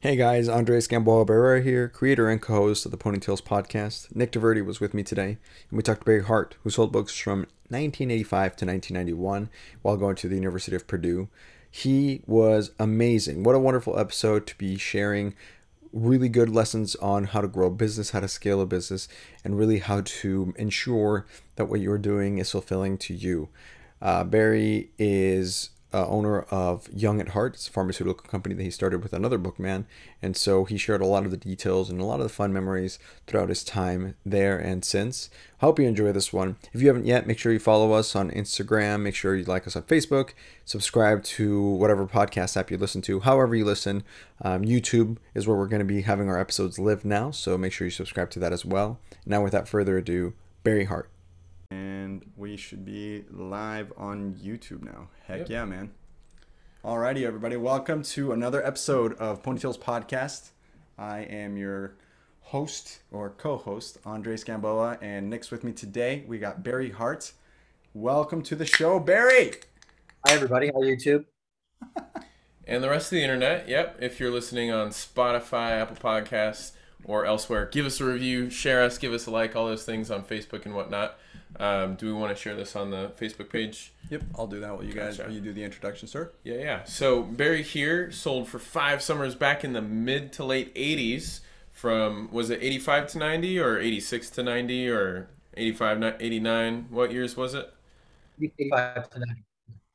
Hey guys, Andres Gamboa Barrera here, creator and co-host of the Ponytails podcast. Nick DeVerti was with me today, and we talked to Barry Hart, who sold books from 1985 to 1991 while going to the University of Purdue. He was amazing. What a wonderful episode to be sharing really good lessons on how to grow a business, how to scale a business, and really how to ensure that what you're doing is fulfilling to you. Uh, Barry is uh, owner of Young at Heart. It's a pharmaceutical company that he started with another bookman. And so he shared a lot of the details and a lot of the fun memories throughout his time there and since. Hope you enjoy this one. If you haven't yet, make sure you follow us on Instagram. Make sure you like us on Facebook. Subscribe to whatever podcast app you listen to, however you listen. Um, YouTube is where we're going to be having our episodes live now. So make sure you subscribe to that as well. Now, without further ado, Barry Hart and we should be live on YouTube now. Heck yep. yeah, man. Alrighty, everybody. Welcome to another episode of Ponytails Podcast. I am your host or co-host, Andres Gamboa, and Nick's with me today. We got Barry Hart. Welcome to the show, Barry. Hi, everybody. Hi, YouTube. and the rest of the internet. Yep. If you're listening on Spotify, Apple Podcasts, or elsewhere, give us a review, share us, give us a like, all those things on Facebook and whatnot. Um, do we want to share this on the Facebook page? Yep, I'll do that while you guys while you do the introduction, sir. Yeah, yeah. So Barry here sold for five summers back in the mid to late '80s. From was it '85 to '90 or '86 to '90 or 85 '89? What years was it? '85 to '90.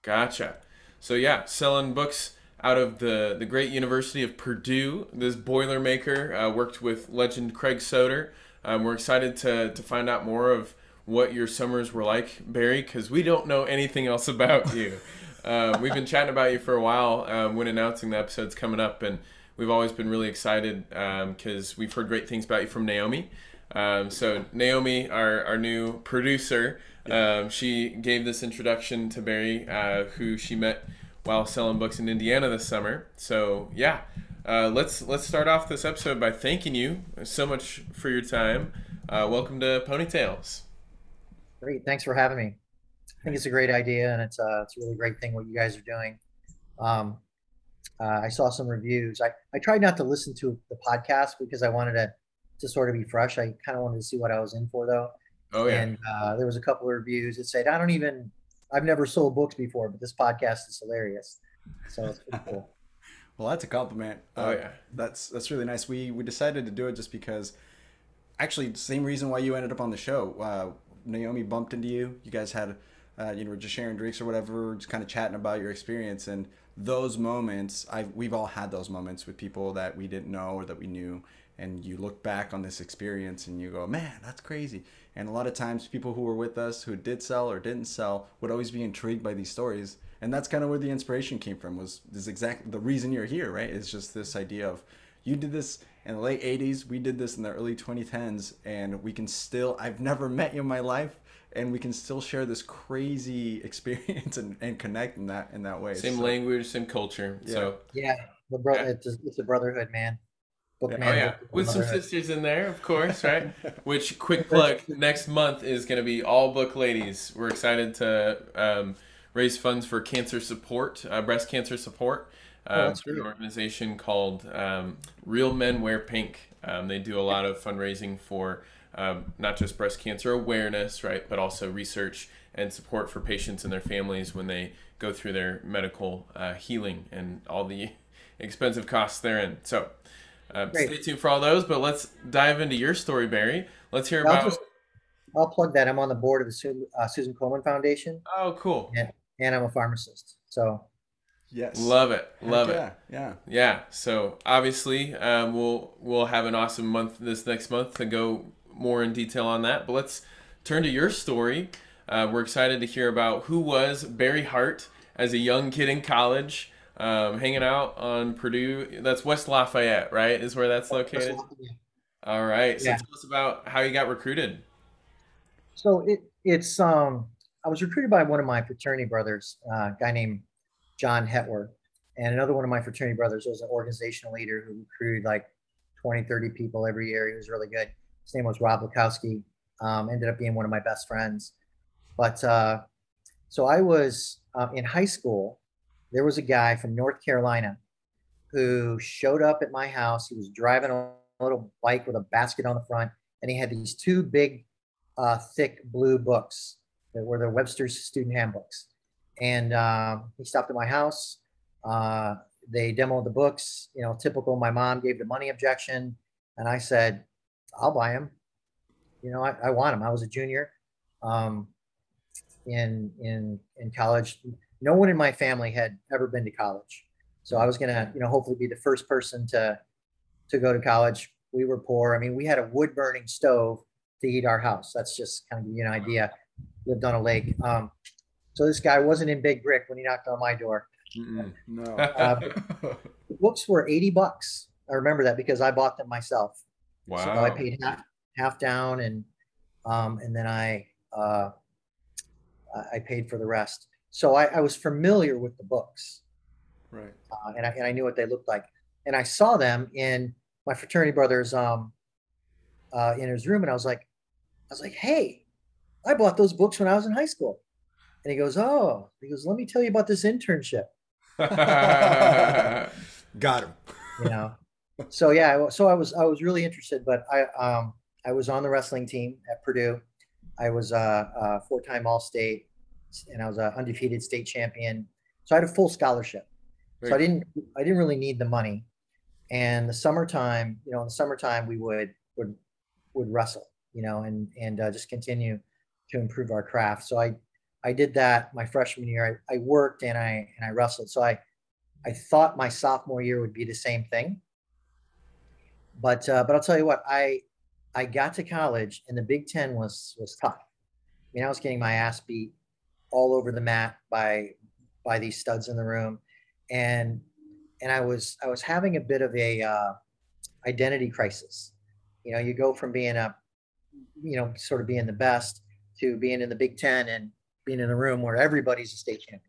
Gotcha. So yeah, selling books out of the the great University of Purdue. This Boilermaker uh, worked with legend Craig Soder. Um, we're excited to to find out more of what your summers were like, Barry, because we don't know anything else about you. um, we've been chatting about you for a while um, when announcing the episodes coming up, and we've always been really excited because um, we've heard great things about you from Naomi. Um, so Naomi, our, our new producer, um, she gave this introduction to Barry, uh, who she met while selling books in Indiana this summer. So yeah, uh, let's let's start off this episode by thanking you so much for your time. Uh, welcome to Ponytails. Great. Thanks for having me. I think it's a great idea, and it's a, uh, it's a really great thing what you guys are doing. Um, uh, I saw some reviews. I, I tried not to listen to the podcast because I wanted to, to sort of be fresh. I kind of wanted to see what I was in for, though. Oh, yeah. And uh, there was a couple of reviews that said, I don't even, I've never sold books before, but this podcast is hilarious. So it's pretty cool. well, that's a compliment. Oh, uh, yeah. That's, that's really nice. We, we decided to do it just because actually the same reason why you ended up on the show. Uh, Naomi bumped into you. You guys had, uh, you know, just sharing drinks or whatever, just kind of chatting about your experience. And those moments, I we've all had those moments with people that we didn't know or that we knew. And you look back on this experience and you go, man, that's crazy. And a lot of times, people who were with us who did sell or didn't sell would always be intrigued by these stories. And that's kind of where the inspiration came from. Was is exactly the reason you're here, right? It's just this idea of you did this in the late 80s we did this in the early 2010s and we can still i've never met you in my life and we can still share this crazy experience and, and connect in that in that way same so, language same culture yeah. so. Yeah the bro- yeah. It's, a, it's a brotherhood man. Book yeah. oh yeah. with some sisters in there of course right? Which quick plug next month is going to be all book ladies. We're excited to um, raise funds for cancer support uh, breast cancer support oh, um, an organization called um, Real Men Wear Pink. Um, they do a lot of fundraising for um, not just breast cancer awareness, right, but also research and support for patients and their families when they go through their medical uh, healing and all the expensive costs therein. So uh, stay tuned for all those, but let's dive into your story, Barry. Let's hear I'll about. Just, I'll plug that. I'm on the board of the uh, Susan Komen Foundation. Oh, cool. And, and I'm a pharmacist. So Yes. Love it. Love Heck it. Yeah. Yeah. Yeah. So obviously, um, we'll we'll have an awesome month this next month to go more in detail on that. But let's turn to your story. Uh, we're excited to hear about who was Barry Hart as a young kid in college, um, hanging out on Purdue. That's West Lafayette, right? Is where that's located. All right. So yeah. tell us about how you got recruited. So it it's um I was recruited by one of my fraternity brothers, uh, a guy named John Hetwer. And another one of my fraternity brothers was an organizational leader who recruited like 20, 30 people every year. He was really good. His name was Rob Lukowski. Um, ended up being one of my best friends. But uh, so I was uh, in high school. There was a guy from North Carolina who showed up at my house. He was driving a little bike with a basket on the front, and he had these two big, uh, thick blue books that were the Webster's student handbooks. And um, he stopped at my house. Uh, they demoed the books. You know, typical. My mom gave the money objection, and I said, "I'll buy them." You know, I, I want them. I was a junior um, in in in college. No one in my family had ever been to college, so I was gonna, you know, hopefully be the first person to to go to college. We were poor. I mean, we had a wood burning stove to heat our house. That's just kind of give you an idea. Lived on a lake. Um, so this guy wasn't in Big Brick when he knocked on my door. Mm-mm. No. Uh, The books were 80 bucks. I remember that because I bought them myself. wow. So I paid half, half down and, um, and then I, uh, I- I paid for the rest. So I, I was familiar with the books, right. uh, and I, and I knew what they looked like. And I saw them in my fraternity brother's, um, uh, in his room and I was like, I was like, Hey, I bought those books when I was in high school. And he goes, Oh, he goes, let me tell you about this internship. Got him. you know? So yeah so i was i was really interested but i um i was on the wrestling team at purdue. I was uh, uh four-time all-state and i was a undefeated state champion. So i had a full scholarship. So i didn't i didn't really need the money. And the summertime you know in the summertime we would would would wrestle you know and and uh, just continue to improve our craft. So i i did that my freshman year i, I worked and i and i wrestled so i I thought my sophomore year would be the same thing. But uh, but I'll tell you what, I I got to college and the Big Ten was was tough. I mean, I was getting my ass beat all over the mat by by these studs in the room, and and I was I was having a bit of a uh, identity crisis. You know, you go from being a you know sort of being the best to being in the Big Ten and being in a room where everybody's a state champion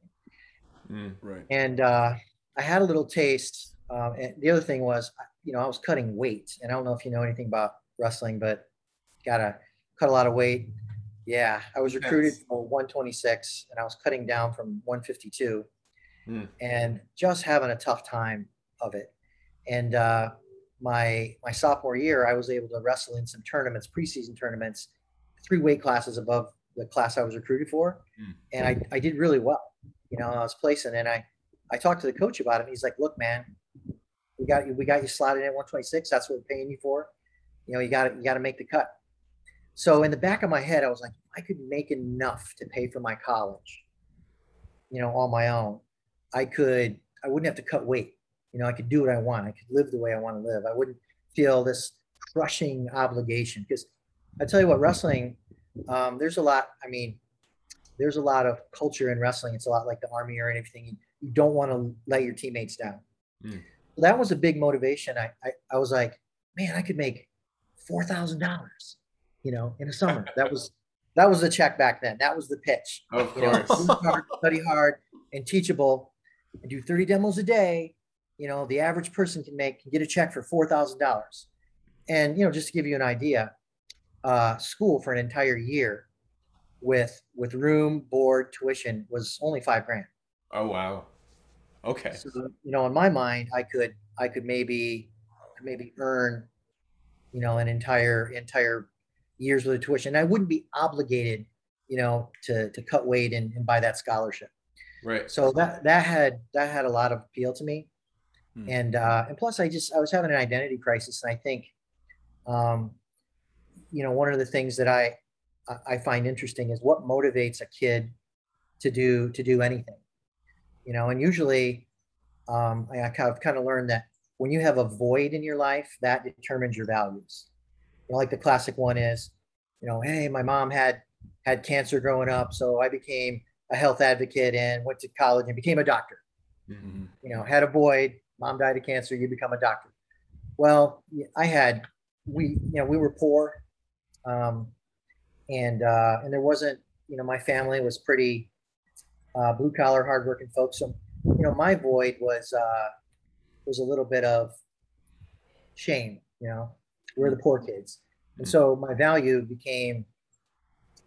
Mm. Right. and uh, I had a little taste. Um, and the other thing was, you know, I was cutting weight, and I don't know if you know anything about wrestling, but gotta cut a lot of weight. Yeah, I was recruited Yes. for 126, and I was cutting down from 152, Hmm. and just having a tough time of it. And uh, my my sophomore year, I was able to wrestle in some tournaments, preseason tournaments, three weight classes above the class I was recruited for, Hmm. and I, I did really well. You know, I was placing, and I I talked to the coach about it. And he's like, "Look, man, we got you. We got you slotted in at 126. That's what we're paying you for. You know, you got to you got to make the cut." So in the back of my head, I was like, I could make enough to pay for my college. You know, on my own, I could. I wouldn't have to cut weight. You know, I could do what I want. I could live the way I want to live. I wouldn't feel this crushing obligation because I tell you what, wrestling. Um, there's a lot. I mean, there's a lot of culture in wrestling. It's a lot like the army or anything. You, don't want to let your teammates down. Mm. That was a big motivation. I, I, I was like, man, I could make four thousand dollars, you know, in a summer. That was that was the check back then. That was the pitch. Of You know, course. work hard, study hard, and teachable, and do thirty demos a day. You know, the average person can make can get a check for four thousand dollars. And you know, just to give you an idea, uh, school for an entire year with with room, board, tuition was only five grand. Oh wow. Okay. So, you know, in my mind, I could I could maybe maybe earn, you know, an entire entire year's worth of tuition. I wouldn't be obligated, you know, to to cut weight and, and buy that scholarship. Right. So that that had that had a lot of appeal to me. Hmm. And uh and plus I just I was having an identity crisis and I think um you know one of the things that I I- find interesting is what motivates a kid to do to do anything. You know, and usually um I, I kind of kind of learned that when you have a void in your life, that determines your values. You know, like the classic one is, you know, hey, my mom had had cancer growing up, so I became a health advocate and went to college and became a doctor. Mhm. You know, had a void, mom died of cancer, you become a doctor. Well, I had we you know we were poor, um, and uh, and there wasn't you know my family was pretty uh, blue collar, hardworking folks. So you know my void was uh, was a little bit of shame. You know, we're the poor kids, and so my value became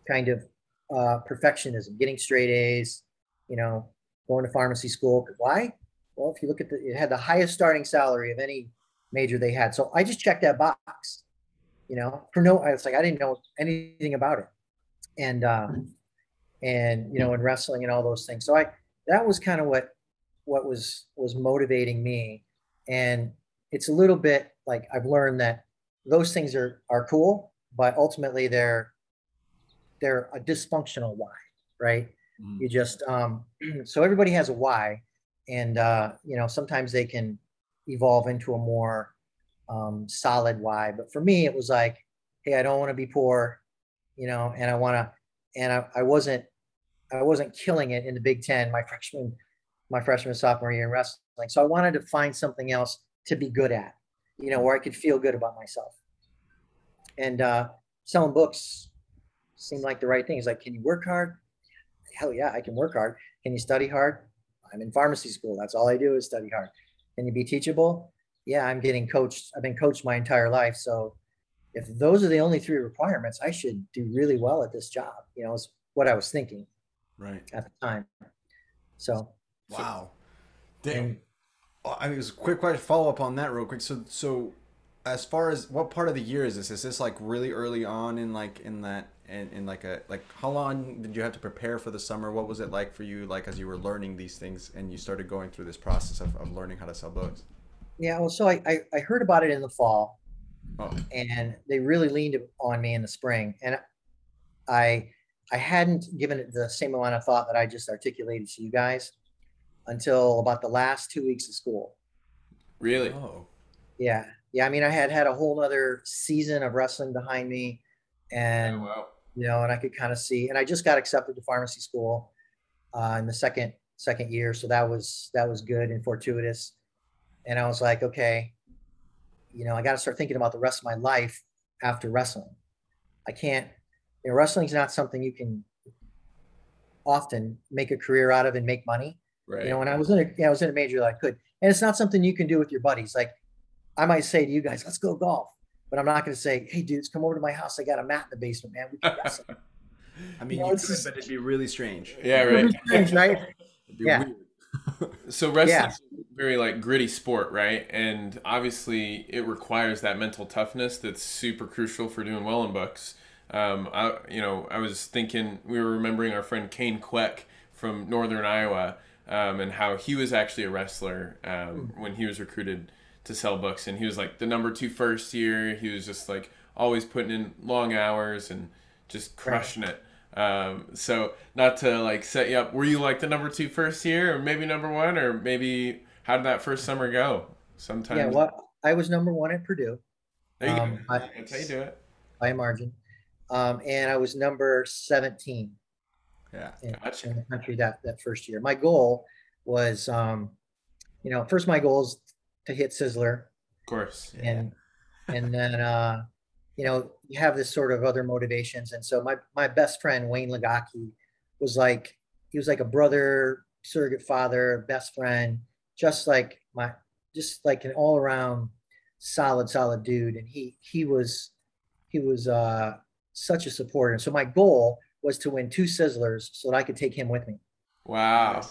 kind of uh, perfectionism, getting straight A's. You know, going to pharmacy school. Why? Well, if you look at the, it had the highest starting salary of any major they had. So I just checked that box, you know, for no, I was like, I didn't know anything about it. And, uh, and, you know, in wrestling and all those things. So I, that was kind of what, what was, was motivating me. And it's a little bit like I've learned that those things are, are cool, but ultimately they're, they're a dysfunctional why, right? Mhm. You just, um, so everybody has a why and, uh, you know, sometimes they can evolve into a more, um, solid why. But for me, it was like, Hey, I don't want to be poor, you know, and I want to, and I, I wasn't, I wasn't killing it in the Big Ten my freshman, my freshman sophomore year in wrestling. So I wanted to find something else to be good at, you know, where I could feel good about myself. And uh, selling books seemed like the right thing. It's like, can you work hard? Hell yeah, I can work hard. Can you study hard? I'm in pharmacy school. That's all I do is study hard. Can you be teachable? Yeah, I'm getting coached. I've been coached my entire life. So if those are the only three requirements, I should do really well at this job. You know, is what I was thinking Right. at the time. So Wow. Damn. and oh, I mean, it was a quick question follow up on that real quick. So, so as far as what part of the year is this? Is this like really early on in like in that in, in like a like how long did you have to prepare for the summer? What was it like for you like as you were learning these things and you started going through this process of, of learning how to sell books? Yeah, well, so I, I I heard about it in the fall, Oh, and they really leaned on me in the spring, and I I hadn't given it the same amount of thought that I just articulated to you guys until about the last two weeks of school. Really? oh, Yeah, yeah. I mean, I had had a whole other season of wrestling behind me, and Oh, wow. you know, and I could kind of see. And I just got accepted to pharmacy school uh, in the second second year, so that was that was good and fortuitous. And I was like, okay, you know, I got to start thinking about the rest of my life after wrestling. I can't. You know, wrestling's not something you can often make a career out of and make money. Right. You know, when I was in a, yeah, I was in a major that I could, and it's not something you can do with your buddies. Like, I might say to you guys, "Let's go golf," but I'm not going to say, "Hey, dudes, come over to my house. I got a mat in the basement, man. We can wrestle." I mean, No, you it's could, just- but it'd be really strange. yeah, right. Strange, right? It'd be Yeah. weird. So wrestling Yeah. is a very like gritty sport, right? And obviously it requires that mental toughness that's super crucial for doing well in books. Um, I, you know, I was thinking we were remembering our friend Kane Queck from Northern Iowa, um, and how he was actually a wrestler um, when he was recruited to sell books, and he was like the number two first year. He was just like always putting in long hours and just crushing it. Um, so not to like set you up, were you like the number two first year, or maybe number one, or maybe how did that first summer go? Sometimes Yeah, well, I was number one at Purdue there you um, go. I- That's how you do it. by a margin, um, and I was number 17 Yeah. in, Gotcha. in the country that that first year. My goal was, um, you know, first my goal is to hit Sizzler, Of course. and and then uh, you know you have this sort of other motivations. And so my my best friend Wayne Lagaki was like he was like a brother, surrogate father, best friend, just like my just like an all around solid solid dude. And he he was he was uh, such a supporter. And so my goal was to win two Sizzlers so that I could take him with me. Wow.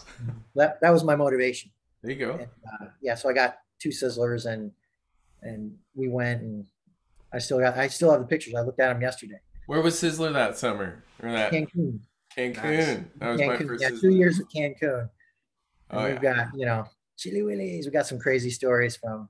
That that was my motivation. There you go. And, uh, yeah, so I got two Sizzlers and and we went and I still got I still have the pictures. I looked at them yesterday. Where was Sizzler that summer? Or that Cancun. Cancun? Nice. That was my Cancun. first Yeah, Sizzler. two years at Cancun. And Oh, we've yeah. got, you know, Chili Willies. We got some crazy stories from,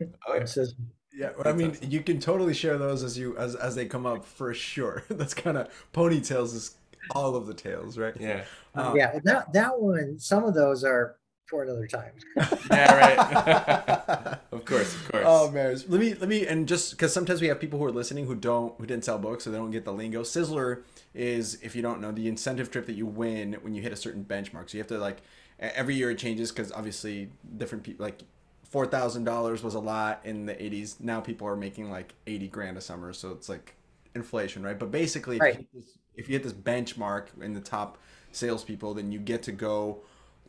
Oh, yeah. from Sizzler. Yeah, I mean, awesome. you can totally share those as you as as they come up for sure. That's kind of ponytails is all of the tales, right? Yeah. Uh, yeah, that that one, some of those are for another time. Yeah, right. of course, of course. Oh man, let me let me and just because sometimes we have people who are listening who don't who didn't sell books, so they don't get the lingo. Sizzler is if you don't know the incentive trip that you win when you hit a certain benchmark. So you have to like every year it changes because obviously different people like four thousand dollars was a lot in the eighties. Now people are making like eighty grand a summer, so it's like inflation, right? But basically, if, you this, if you hit this benchmark in the top salespeople, then you get to go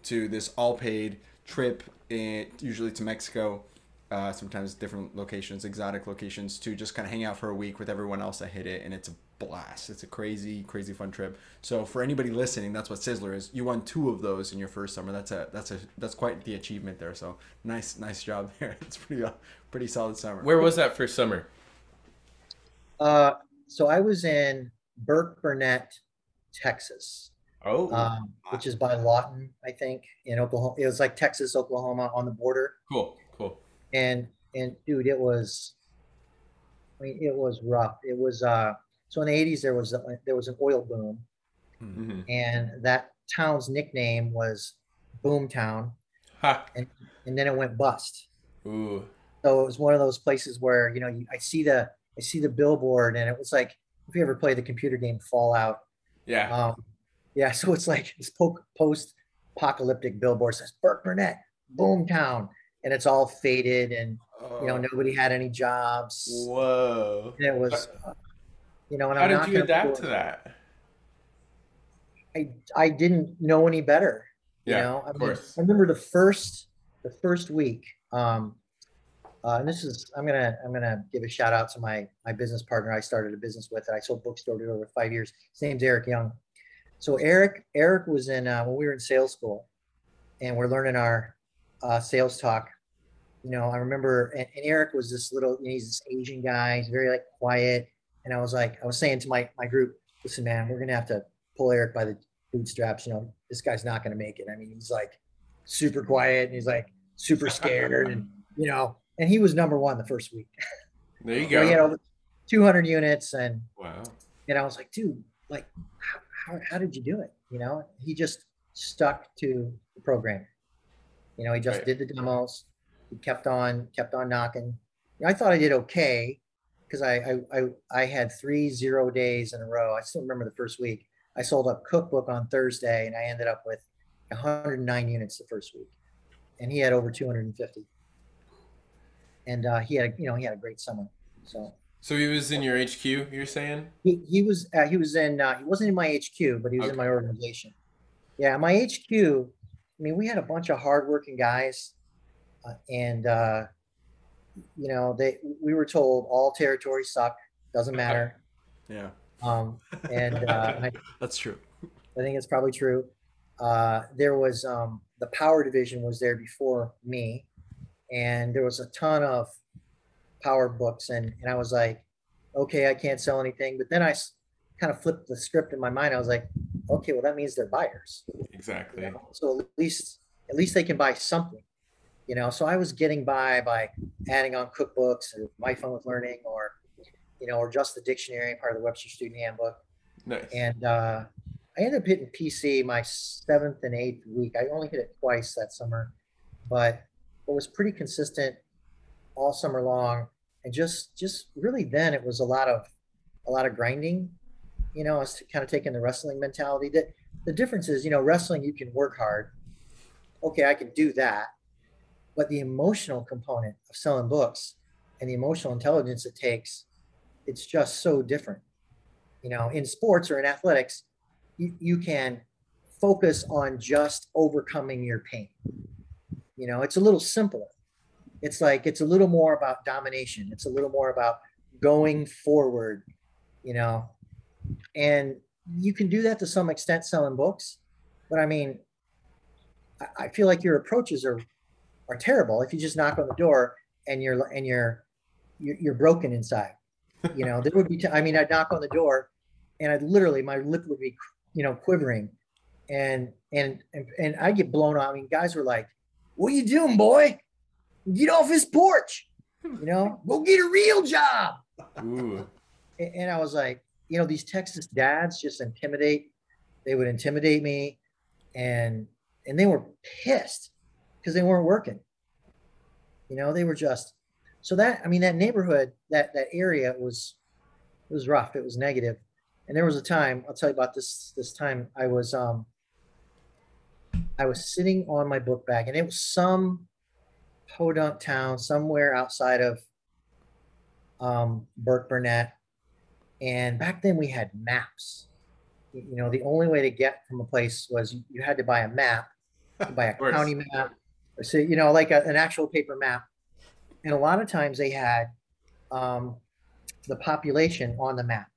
to this all paid trip, in, usually to Mexico, uh, sometimes different locations, exotic locations, to just kind of hang out for a week with everyone else that hit it, and it's a blast. It's a crazy, crazy fun trip. So for anybody listening, that's what Sizzler is. You won two of those in your first summer. That's a that's a that's quite the achievement there. So nice, nice job there. It's pretty uh, pretty solid summer. Where was that first summer? Uh, so I was in Burkburnett, Texas, Oh, um, which is by Lawton, I think, in Oklahoma. It was like Texas, Oklahoma on the border. cool, cool. And and dude, it was. I mean, it was rough. It was uh. So in the '80s, there was a, there was an oil boom, hmm and that town's nickname was Boomtown, Ha. and then it went bust. Ooh. So it was one of those places where you know you, I see the I see the billboard, and it was like if you ever play the computer game Fallout, Yeah. um, yeah. So it's like this post-apocalyptic billboard says Burkburnett, Boomtown, and it's all faded, and you know Oh. nobody had any jobs. Whoa. And it was, uh, you know, and How I'm did not you adapt to that? I I didn't know any better. Yeah, you know, I, of mean, course. I remember the first the first week. Um, uh, and this is I'm gonna I'm gonna give a shout out to my my business partner I started a business with that I sold bookstore to over five years. His name's Eric Young. So Eric Eric was in uh, when we were in sales school, and we're learning our uh, sales talk. You know, I remember, and, and Eric was this little, you know, he's this Asian guy. He's very like quiet, and I was like, I was saying to my my group, listen, man, we're gonna have to pull Eric by the bootstraps. You know, this guy's not going to make it. I mean, he's like super quiet and he's like super scared, and you know, and he was number one the first week. There you So he had over 200 units, and Wow. and I was like, dude, like, how, how, how did you do it? You know, he just stuck to the program. You know, he just Right. did the demos. He kept on, kept on knocking. I thought I did okay because I, I, I, I had three zero days in a row. I still remember the first week. I sold a cookbook on Thursday and I ended up with 109 units the first week. And he had over 250. And uh, he had, you know, he had a great summer. So So he was in your HQ, you're saying? he, he was uh, he was in uh, he wasn't in my HQ, but he was in my organization. Yeah, my HQ. I mean, we had a bunch of hardworking guys, uh, and uh, you know they we were told all territories suck, doesn't matter. Yeah, Um, and uh, I, that's true. I think it's probably true. Uh, there was um, the power division was there before me, and there was a ton of power books, and and I was like, okay, I can't sell anything. But then I kind of flipped the script in my mind. I was like, okay, well that means they're buyers. you Exactly. know? So at least at least they can buy something, you know. So I was getting by by adding on cookbooks or my fun with learning, or you know, or just the dictionary, part of the Webster Student Handbook Nice. and uh, I ended up hitting PC my seventh and eighth week. I only hit it twice that summer, but it was pretty consistent all summer long. And just just really then it was a lot of a lot of grinding. You know, I was kind of taking the wrestling mentality. That the difference is, you know, wrestling you can work hard. Okay, I can do that, but the emotional component of selling books and the emotional intelligence it takes, it's just so different you know in sports or in athletics you, you can focus on just overcoming your pain you know it's a little simpler it's like it's a little more about domination. It's a little more about going forward you know? And you can do that to some extent selling books but i mean i, feel like your approaches are are terrible if you just knock on the door and you're and you're you're, you're broken inside you know? There would be t- i mean i'd knock on the door and i'd literally my lip would be you know quivering and and and, and i get blown out i mean guys were like what are you doing boy get off his porch you know? Go get a real job. Ooh. A- and i was like you know these texas dads just intimidate they would intimidate me and and they were pissed because they weren't working. You know they were just so that i mean that neighborhood that that area was it was rough it was negative. And there was a time i'll tell you about this this time i was um i was sitting on my book bag and it was some podunk town somewhere outside of um burkburnett and back then we had maps you know the only way to get from a place was you, had to buy a map buy a county map or so you know like a, an actual paper map and a lot of times they had um, the population on the map.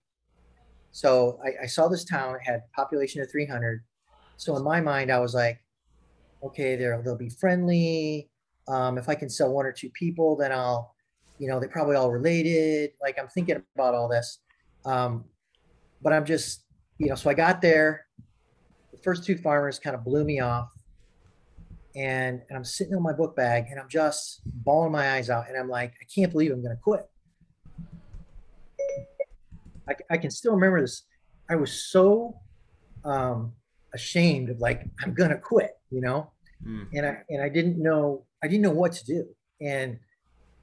So I, I saw this town it had population of 300. So in my mind, I was like, okay, they'll they'll be friendly. Um, if I can sell one or two people, then I'll, you know, they're probably all related. Like I'm thinking about all this, um, but I'm just, you know, so I got there. The first two farmers kind of blew me off, and and I'm sitting on my book bag and I'm just bawling my eyes out, and I'm like, I can't believe I'm going to quit. I, I can still remember this. I was so um, ashamed of like I'm gonna quit, you know, Mm. and I and I didn't know I didn't know what to do. And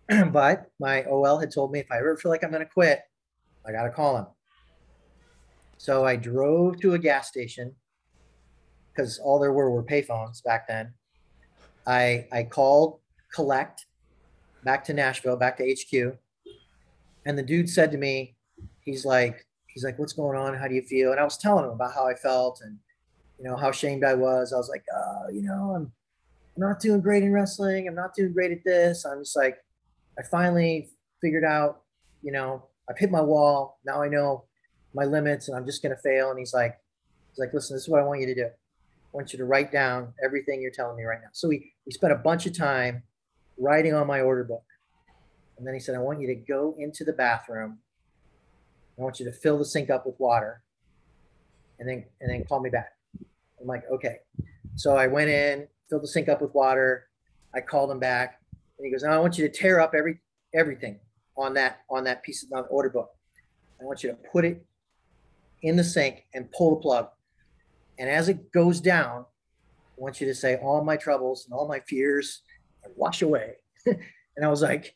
but my OL had told me if I ever feel like I'm gonna quit, I gotta call him. So I drove to a gas station because all there were were payphones back then. I I called collect back to Nashville, back to HQ, and the dude said to me, he's like, he's like, what's going on? How do you feel? And I was telling him about how I felt and you know how ashamed I was. I was like, oh, you know, I'm, I'm not doing great in wrestling. I'm not doing great at this. I'm just like, I finally figured out, you know, I've hit my wall. Now I know my limits, and I'm just gonna fail. And he's like, he's like, listen, this is what I want you to do. I want you to write down everything you're telling me right now. So we we spent a bunch of time writing on my order book. And then he said, I want you to go into the bathroom. I want you to fill the sink up with water and then and then call me back. I'm like, okay. So I went in, filled the sink up with water. I called him back and he goes, I want you to tear up every everything on that on that piece of the order book. I want you to put it in the sink and pull the plug. And as it goes down, I want you to say all my troubles and all my fears wash away. and I was like,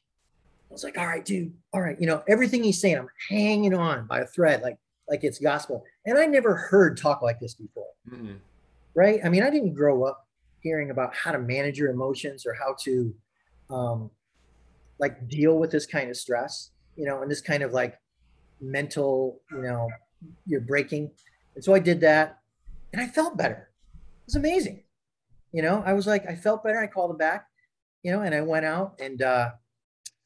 I was like, all right, dude, all right, you know, everything he's saying, I'm hanging on by a thread, like like it's gospel. And I never heard talk like this before, Mm-mm. Right? I mean, I didn't grow up hearing about how to manage your emotions or how to um like deal with this kind of stress, you know, and this kind of like mental, you know, you're breaking. And so I did that and I felt better. It was amazing. You know, I was like, I felt better. I called him back, you know, and I went out and uh,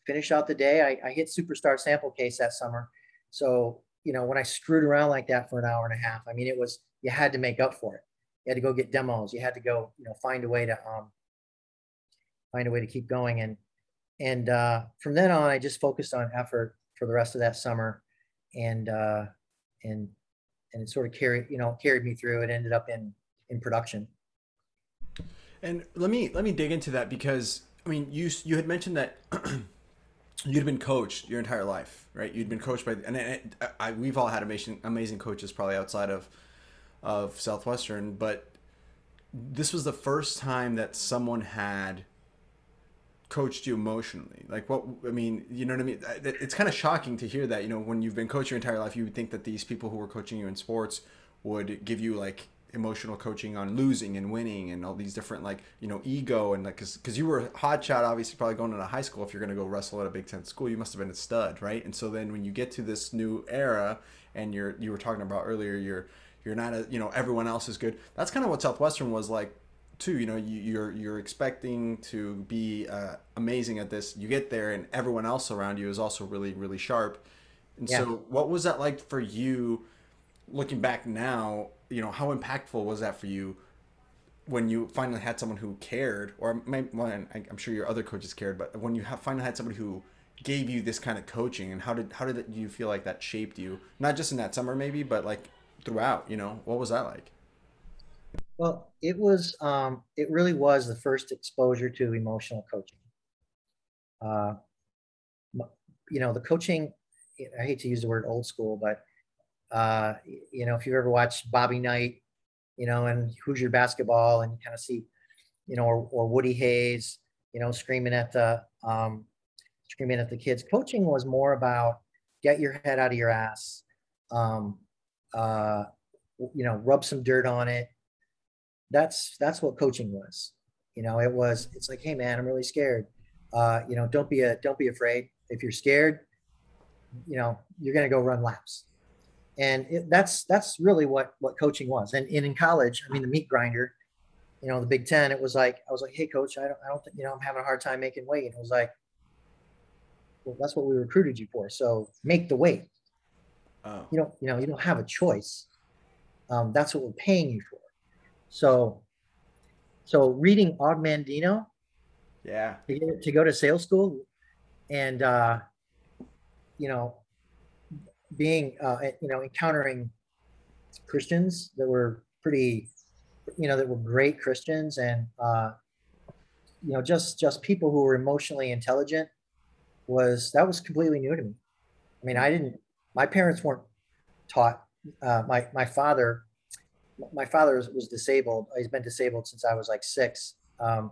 finished out the day. I, I hit superstar sample case that summer. So, you know, when I screwed around like that for an hour and a half, I mean, it was, you had to make up for it. You had to go get demos. You had to go, you know, find a way to, um, find a way to keep going. And, and uh, from then on, I just focused on effort for the rest of that summer. And, uh, and, and it sort of carried, you know, carried me through. It ended up in, in production. And let me let me dig into that because I mean you you had mentioned that you'd been coached your entire life, right? You'd been coached by and, and I, we've all had amazing amazing coaches probably outside of of Southwestern, but this was the first time that someone had coached you emotionally. Like what I mean, you know what I mean? It's kind of shocking to hear that, you know, when you've been coached your entire life, you would think that these people who were coaching you in sports would give you like emotional coaching on losing and winning and all these different like you know ego and like because you were hot shot obviously probably going into high school if you're going to go wrestle at a big ten school you must have been a stud right and so then when you get to this new era and you're you were talking about earlier you're you're not a you know everyone else is good. That's kind of what southwestern was like too you know you, you're you're expecting to be uh, amazing at this. You get there and everyone else around you is also really really sharp. And Yeah. so what was that like for you looking back now you know how impactful was that for you when you finally had someone who cared? Or maybe well, i'm sure your other coaches cared but when you have finally had somebody who gave you this kind of coaching and how did how did you feel like that shaped you? Not just in that summer maybe but like throughout you know what was that like Well, it was, um, it really was the first exposure to emotional coaching. Uh, you know, the coaching, I hate to use the word old school, but, uh, you know, if you've ever watched Bobby Knight, you know, and Hoosier basketball and you kind of see, you know, or, or Woody Hayes, you know, screaming at the, um, screaming at the kids. Coaching was more about get your head out of your ass, um, uh, you know, rub some dirt on it, that's that's what coaching was. You know it was it's like hey man i'm really scared. Uh you know don't be a don't be afraid. If you're scared you know you're to go run laps. And it, that's that's really what what coaching was. And, and in college i mean the meat grinder you know the big 10 it was like i was like hey coach i don't i don't think you know i'm having a hard time making weight. And it was like well, that's what we recruited you for. So make the weight. Oh. You don't, you know, you don't have a choice. Um, that's what we're paying you for. So, so reading Og Mandino Yeah. to, get, to go to sales school and, uh, you know, being, uh, you know, encountering Christians that were pretty, you know, that were great Christians and, uh, you know, just, just people who were emotionally intelligent was, that was completely new to me. I mean, I didn't, my parents weren't taught, uh, my, my father, my father was, disabled. He's been disabled since I was like six. Um,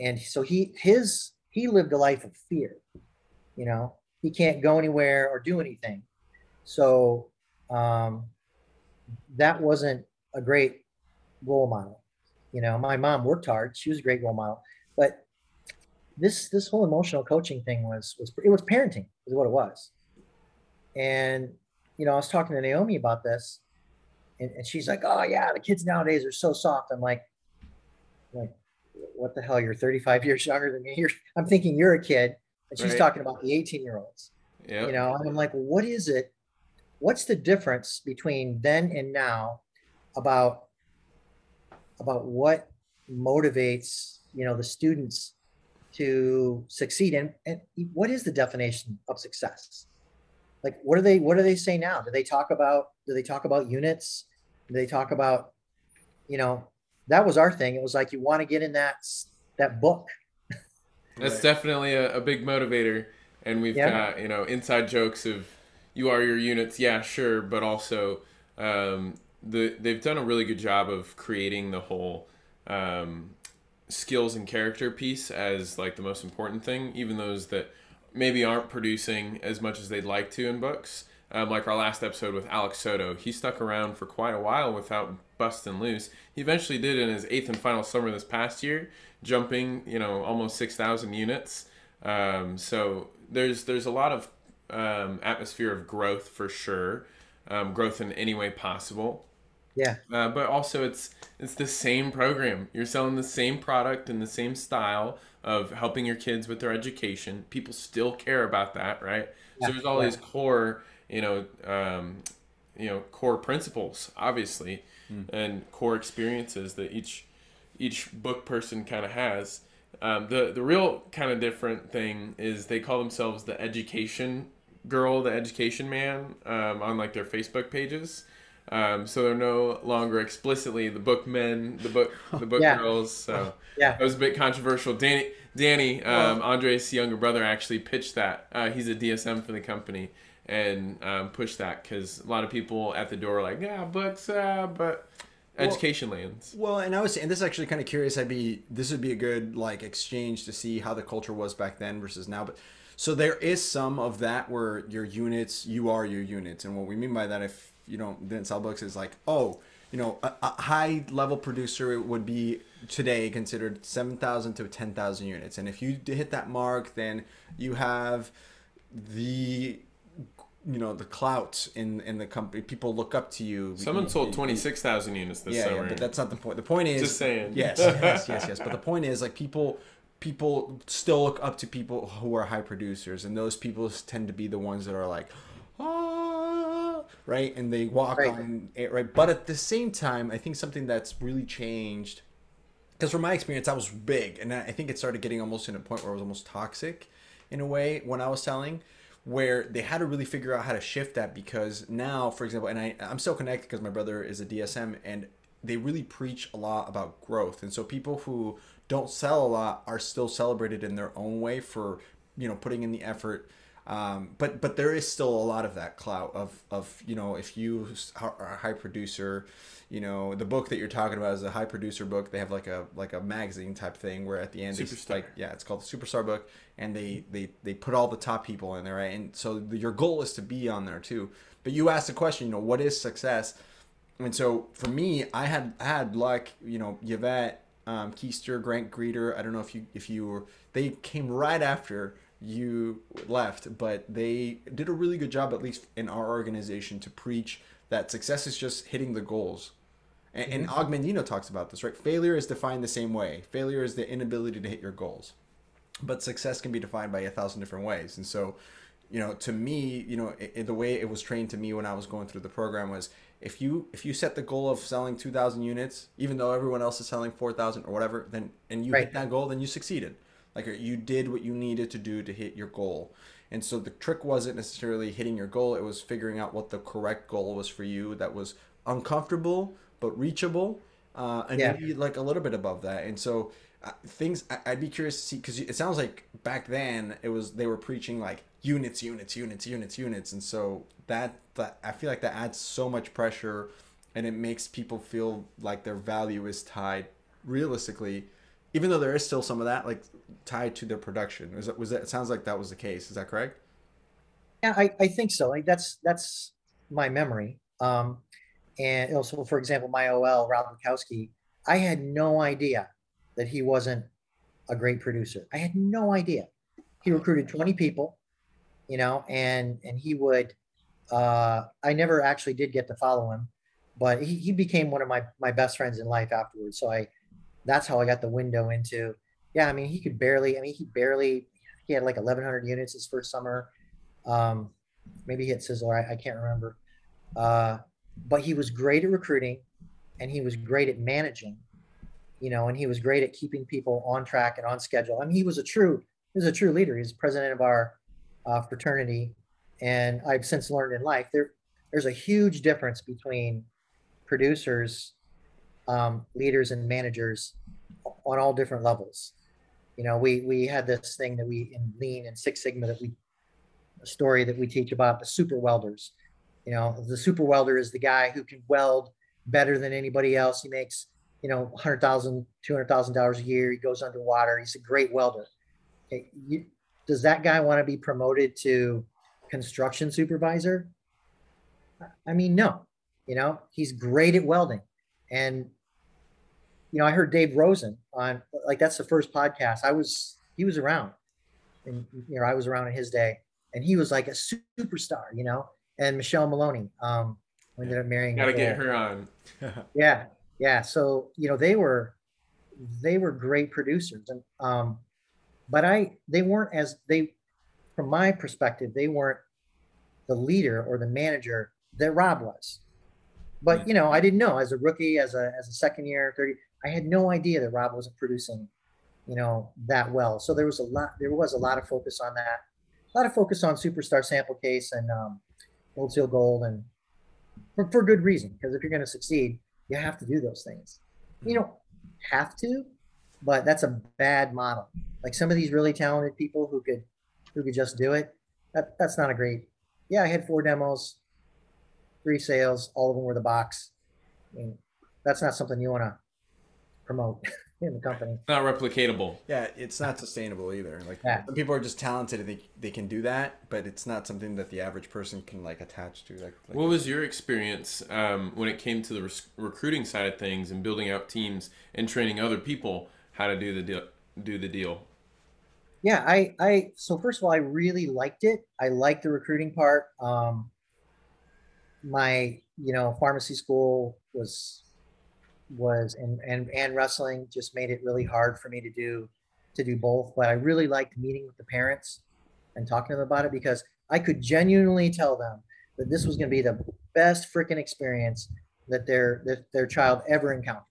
and so he, his, he lived a life of fear, you know, he can't go anywhere or do anything. So, um, that wasn't a great role model. You know, my mom worked hard. She was a great role model, but this, this whole emotional coaching thing was, was, it was parenting is what it was. And, you know, I was talking to Naomi about this and, and she's like, oh yeah, the kids nowadays are so soft. I'm like, like, what the hell? You're 35 years younger than me. You're, I'm thinking you're a kid and she's Right. talking about the 18 year olds Yeah. you know and i'm like well, what is it what's the difference between then and now about about what motivates you know the students to succeed and, and what is the definition of success like what do they what do they say now? Do they talk about do they talk about units? Do they talk about you know that was our thing. It was like you want to get in that that book. That's definitely a, a big motivator. And we've Yeah. got, you know, inside jokes of you are your units, yeah, sure, but also um, the they've done a really good job of creating the whole um, skills and character piece as like the most important thing, even those that maybe aren't producing as much as they'd like to in books. Um, like our last episode with Alex Soto, he stuck around for quite a while without busting loose. He eventually did in his eighth and final summer this past year, jumping you know almost six thousand units. Um, so there's there's a lot of um, atmosphere of growth for sure, um, growth in any way possible. yeah Uh, but also it's it's the same program. You're selling the same product in the same style of helping your kids with their education. People still care about that, right? Yeah, so there's all yeah. these core, you know, um, you know, core principles, obviously, and core experiences that each each book person kind of has. Um, the the real kind of different thing is they call themselves the education girl, the education man, um, on like their Facebook pages. Um, so they're no longer explicitly the book men, the book the book Yeah. girls. So yeah that was a bit controversial. Danny Danny, um, Andres' younger brother, actually pitched that. Uh, he's a DSM for the company and um, pushed that because a lot of people at the door are like, yeah, books, uh, but education lands. Well, and I was and this is actually kind of curious. I'd be this would be a good like exchange to see how the culture was back then versus now. But so there is some of that where your units, you are your units, and what we mean by that, if you don't didn't sell books, is like oh, you know, a, a high level producer would be today considered seven thousand to ten thousand units, and if you hit that mark, then you have the you know the clout in in the company people look up to you Someone You- sold you- twenty six thousand units this yeah, summer. yeah, but that's not the point. The point is Just saying. Yes, yes, yes, yes. But the point is, like people, people still look up to people who are high producers, and those people tend to be the ones that are like, right, and they walk Right. on it, right. But at the same time, I think something that's really changed, because from my experience, I was big, and I I think it started getting almost in a point where it was almost toxic, in a way, when I was selling where they had to really figure out how to shift that because now, for example, and I, I'm still connected because my brother is a DSM and they really preach a lot about growth. And so people who don't sell a lot are still celebrated in their own way for, you know, putting in the effort. Um, but but there is still a lot of that clout of of you know if you are a high producer, you know the book that you're talking about is a high producer book. They have like a like a magazine type thing where at the end it's like yeah it's called the Superstar book and they they they put all the top people in there right and so your goal is to be on there too. But you asked the question you know what is success, and so for me I had I had luck you know Yvette um, Keister, Grant Greeter. I don't know if you if you were they came right after you left, but they did a really good job, at least in our organization, to preach that success is just hitting the goals. And, mm-hmm. and Og Mandino talks about this, right? Failure is defined the same way. Failure is the inability to hit your goals. but success can be defined by a thousand different ways. And so, you know, to me, you know, it, the way it was trained to me when I was going through the program was if you if you set the goal of selling 2000 units even though everyone else is selling 4000 or whatever then and you Right. hit that goal then you succeeded like you did what you needed to do to hit your goal. And so the trick wasn't necessarily hitting your goal it was figuring out what the correct goal was for you that was uncomfortable but reachable uh, and Yeah. maybe like a little bit above that. And so uh, things I, i'd be curious to see because it sounds like back then it was they were preaching like units units units units units. And so that that i feel like that adds so much pressure and it makes people feel like their value is tied realistically even though there is still some of that like tied to their production was that was that it sounds like that was the case is that correct Yeah, I, I think so. Like that's that's my memory. Um, and also, for example, my OL Rob Bukowski, I had no idea that he wasn't a great producer. I had no idea. He recruited 20 people, you know, and and he would. Uh, I never actually did get to follow him, but he, he became one of my my best friends in life afterwards. So I, that's how I got the window into. Yeah, I mean, he could barely. I mean, he barely. He had like 1,100 units his first summer um, maybe he hit Sizzler. I, I can't remember. Uh, but he was great at recruiting, and he was great at managing. You know, and he was great at keeping people on track and on schedule. I mean, he was a true he was a true leader. He's president of our uh, fraternity, and I've since learned in life there there's a huge difference between producers, um, leaders, and managers on all different levels. You know, we we had this thing that we in Lean and Six Sigma that we a story that we teach about the super welders. You know, the super welder is the guy who can weld better than anybody else. He makes, you know, $100,000, $200,000 a year. He goes underwater. He's a great welder. Okay, you, does that guy want to be promoted to construction supervisor? I mean, no. You know, he's great at welding. And, you know, I heard Dave Rosen on, like, that's the first podcast. I was, he was around. And, you know, I was around in his day and he was like a superstar, you know. And Michelle Maloney, um, who ended up marrying. Got to get her on. Yeah, yeah. So you know they were, they were great producers, and um, but I they weren't as they, from my perspective, they weren't the leader or the manager that Rob was. But you know, I didn't know as a rookie, as a as a second year, thirty, I had no idea that Rob wasn't producing, you know, that well. So there was a lot. There was a lot of focus on that. A lot of focus on superstar sample case and um, Gold Seal Gold, and for, for good reason. Because if you're going to succeed, you have to do those things. You don't have to, but that's a bad model. Like some of these really talented people who could who could just do it. That that's not a great. Yeah, I had four demos, three sales. All of them were the box. I mean, that's not something you want to promote in the company. Not replicatable. yeah it's not sustainable either like Yeah. some people are just talented and they, they can do that but it's not something that the average person can like attach to like, like What was your experience um, when it came to the res- recruiting side of things and building out teams and training other people how to do the deal? Do the deal. Yeah, I, I, so first of all, I really liked it. I liked the recruiting part. Um, my, you know, pharmacy school was, was, and, and, and wrestling just made it really hard for me to do, to do both. But I really liked meeting with the parents and talking to them about it because I could genuinely tell them that this was going to be the best freaking experience that their, that their child ever encountered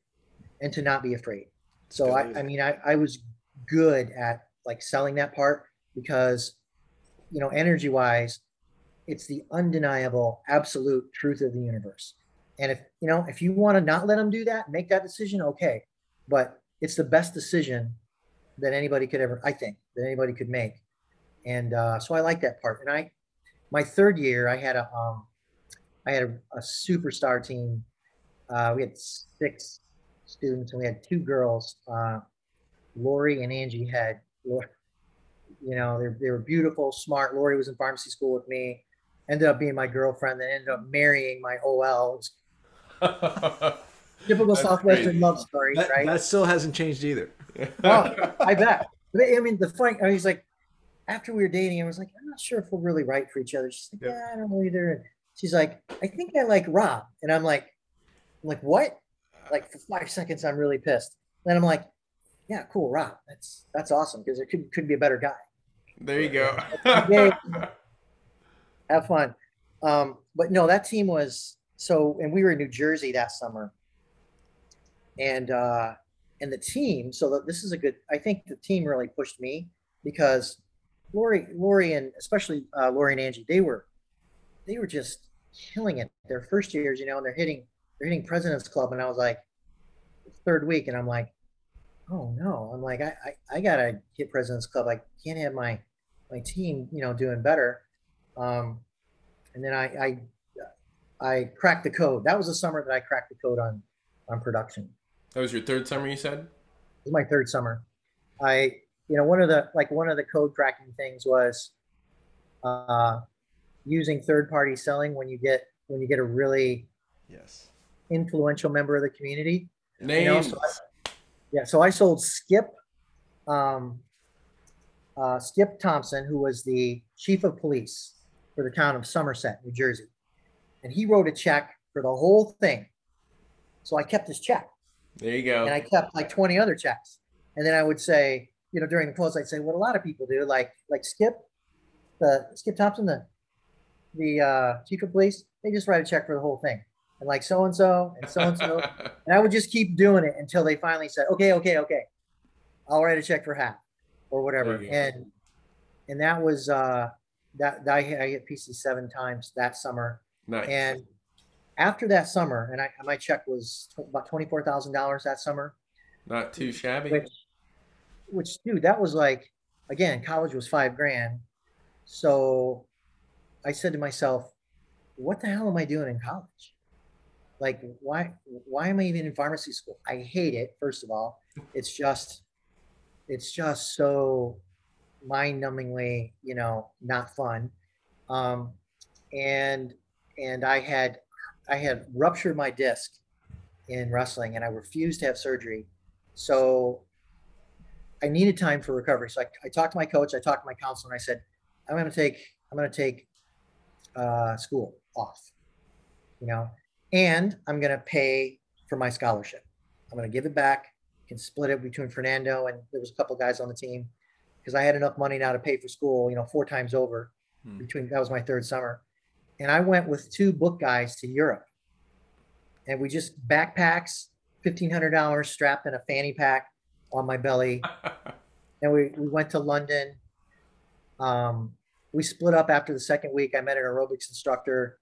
and to not be afraid. So I, I mean, I, I was good at like selling that part because, you know, energy wise, it's the undeniable absolute truth of the universe. And if, you know, if you want to not let them do that, make that decision, okay. But it's the best decision that anybody could ever, I think, that anybody could make. And uh, so I like that part. And I, my third year, I had a, um, I had a, a superstar team. Uh, we had six students and we had two girls. Uh, Lori and Angie had, you know, they, they were beautiful, smart. Lori was in pharmacy school with me, ended up being my girlfriend, then ended up marrying my OL. It was typical That's Southwestern crazy. love story, that, right? that still hasn't changed either Oh, I bet. But I mean, the funny, I mean, he's like, after we were dating, I was like, I'm not sure if we're really right for each other. She's like, Yep. yeah, I don't know either. And she's like, I think I like Rob. And I'm like, I'm like, what? Like for five seconds, I'm really pissed. Then I'm like, yeah, cool, Rob. That's that's awesome because there could could be a better guy. There you go. Have fun. Um, but no, that team was so, and we were in New Jersey that summer, and uh, and the team. So this is a good. I think the team really pushed me because Lori, Lori, and especially uh, Lori and Angie, they were they were just killing it their first years, you know, and they're hitting they're hitting President's Club, and I was like, third week, and I'm like, oh no, I'm like, I, I, I gotta hit President's Club. I can't have my my team, you know, doing better. Um, and then I, I I cracked the code. That was the summer that I cracked the code on on production. That was your third summer, you said. It was my third summer. I, you know, one of the like one of the code cracking things was uh, using third party selling when you get when you get a really Yes. influential member of the community. Names. know, so Yeah, so I sold Skip, um, uh, Skip Thompson, who was the chief of police for the town of Somerset, New Jersey, and he wrote a check for the whole thing. So I kept his check, there you go. and I kept like twenty other checks, and then I would say, you know, during the close, I'd say what a lot of people do, like like Skip, the Skip Thompson, the the uh, chief of police, they just write a check for the whole thing, and like so and so and so and so. And I would just keep doing it until they finally said, okay, okay, okay. I'll write a check for half or whatever. There you go. And and that was uh that, that I hit, I hit PC seven times that summer. Nice. And after that summer, and I my check was tw- about twenty four thousand dollars that summer, Not too shabby. which which dude, that was like again, college was five grand. So I said to myself, what the hell am I doing in college? Like why why am I even in pharmacy school? I hate it, first of all. It's just it's just so mind-numbingly, you know, not fun. Um and and I had I had ruptured my disc in wrestling and I refused to have surgery. So I needed time for recovery. So I, I talked to my coach, I talked to my counselor, and I said, I'm going to take, I'm going to take uh, school off, you know, and I'm going to pay for my scholarship. I'm going to give it back, can split it between Fernando and there was a couple guys on the team because I had enough money now to pay for school, you know, four times over Hmm. between, that was my third summer. And I went with two book guys to Europe and we just backpacks, $1,500 strapped in a fanny pack on my belly and we, we went to London. Um, we split up after the second week. I met an aerobics instructor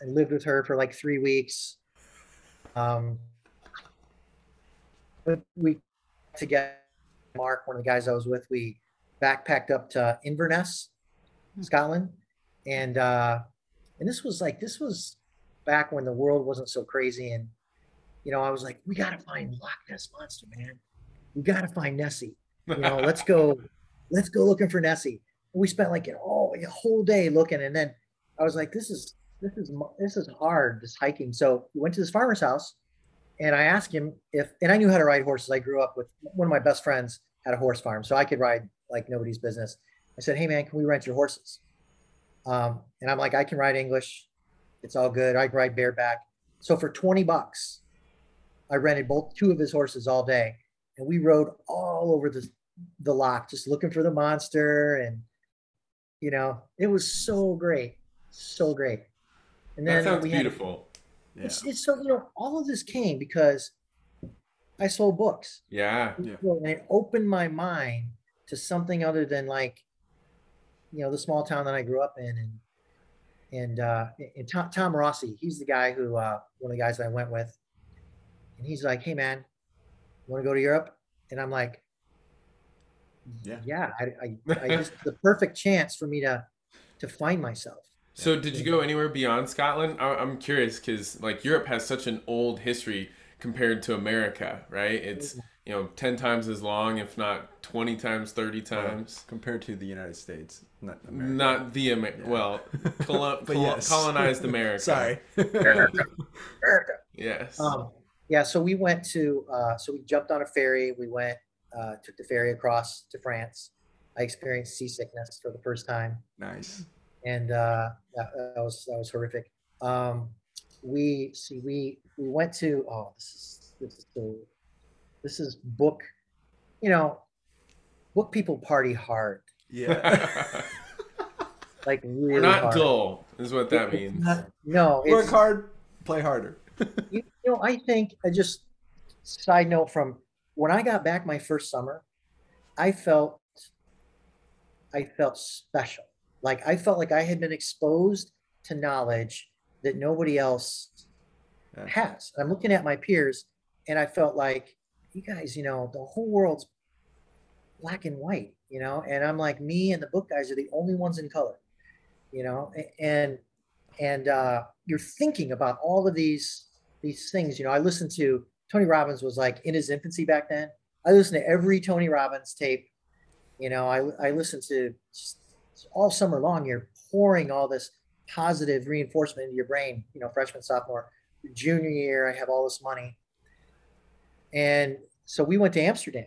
and lived with her for like three weeks. Um, but we together, Mark, one of the guys I was with, we backpacked up to Inverness, Scotland, and uh, and this was like this was back when the world wasn't so crazy, and you know I was like, we gotta find Loch Ness monster, man. We gotta find Nessie you know, let's go, let's go looking for Nessie. We spent like an all a whole day looking, and then I was like, this is this is this is hard, this hiking. So we went to this farmer's house, and I asked him if, and I knew how to ride horses. I grew up with one of my best friends had a horse farm, so I could ride like nobody's business. I said, hey man, can we rent your horses? Um, and I'm like, I can ride English. It's all good. I can ride bareback. So for 20 bucks, I rented both two of his horses all day and we rode all over the the lock just looking for the monster and you know it was so great so great and that then sounds we had- beautiful. Yeah. it's, it's so you know all of this came because i sold books Yeah. Yeah. and it opened my mind to something other than like you know the small town that i grew up in and and uh and tom, tom rossi he's the guy who uh one of the guys that i went with and he's like hey man want to go to europe and i'm like Yeah. yeah i i, I just the perfect chance for me to to find myself So did you go anywhere beyond Scotland? I- I'm curious because like Europe has such an old history compared to America, right? It's you know ten times as long, if not twenty times, thirty times. Compared to the United States, not America. Not the Amer- Yeah. well, colo- But colo- yes. colonized America. Sorry. America. Yes. Um, yeah, so we went to, uh, so we jumped on a ferry. We went, uh, took the ferry across to France. I experienced seasickness for the first time, nice. and uh, that, that was that was horrific. Um, we see we we went to oh this is this is so this is book you know, book people party hard, Yeah. like really We're not hard. dull, is what that It's means. not- no, Work it's, hard, play harder. you, you know, I think I just side note from when I got back my first summer, I felt I felt special. Like I felt like I had been exposed to knowledge that nobody else Yeah. has. I'm looking at my peers and I felt like you guys, you know, the whole world's black and white, you know, and I'm like me and the book guys are the only ones in color, you know, and and uh, you're thinking about all of these these things. You know, I listened to Tony Robbins was like in his infancy back then. I listened to every Tony Robbins tape. You know, I I listened to all summer long. You're pouring all this positive reinforcement into your brain. You know, freshman, sophomore, junior year. I have all this money, and so we went to Amsterdam.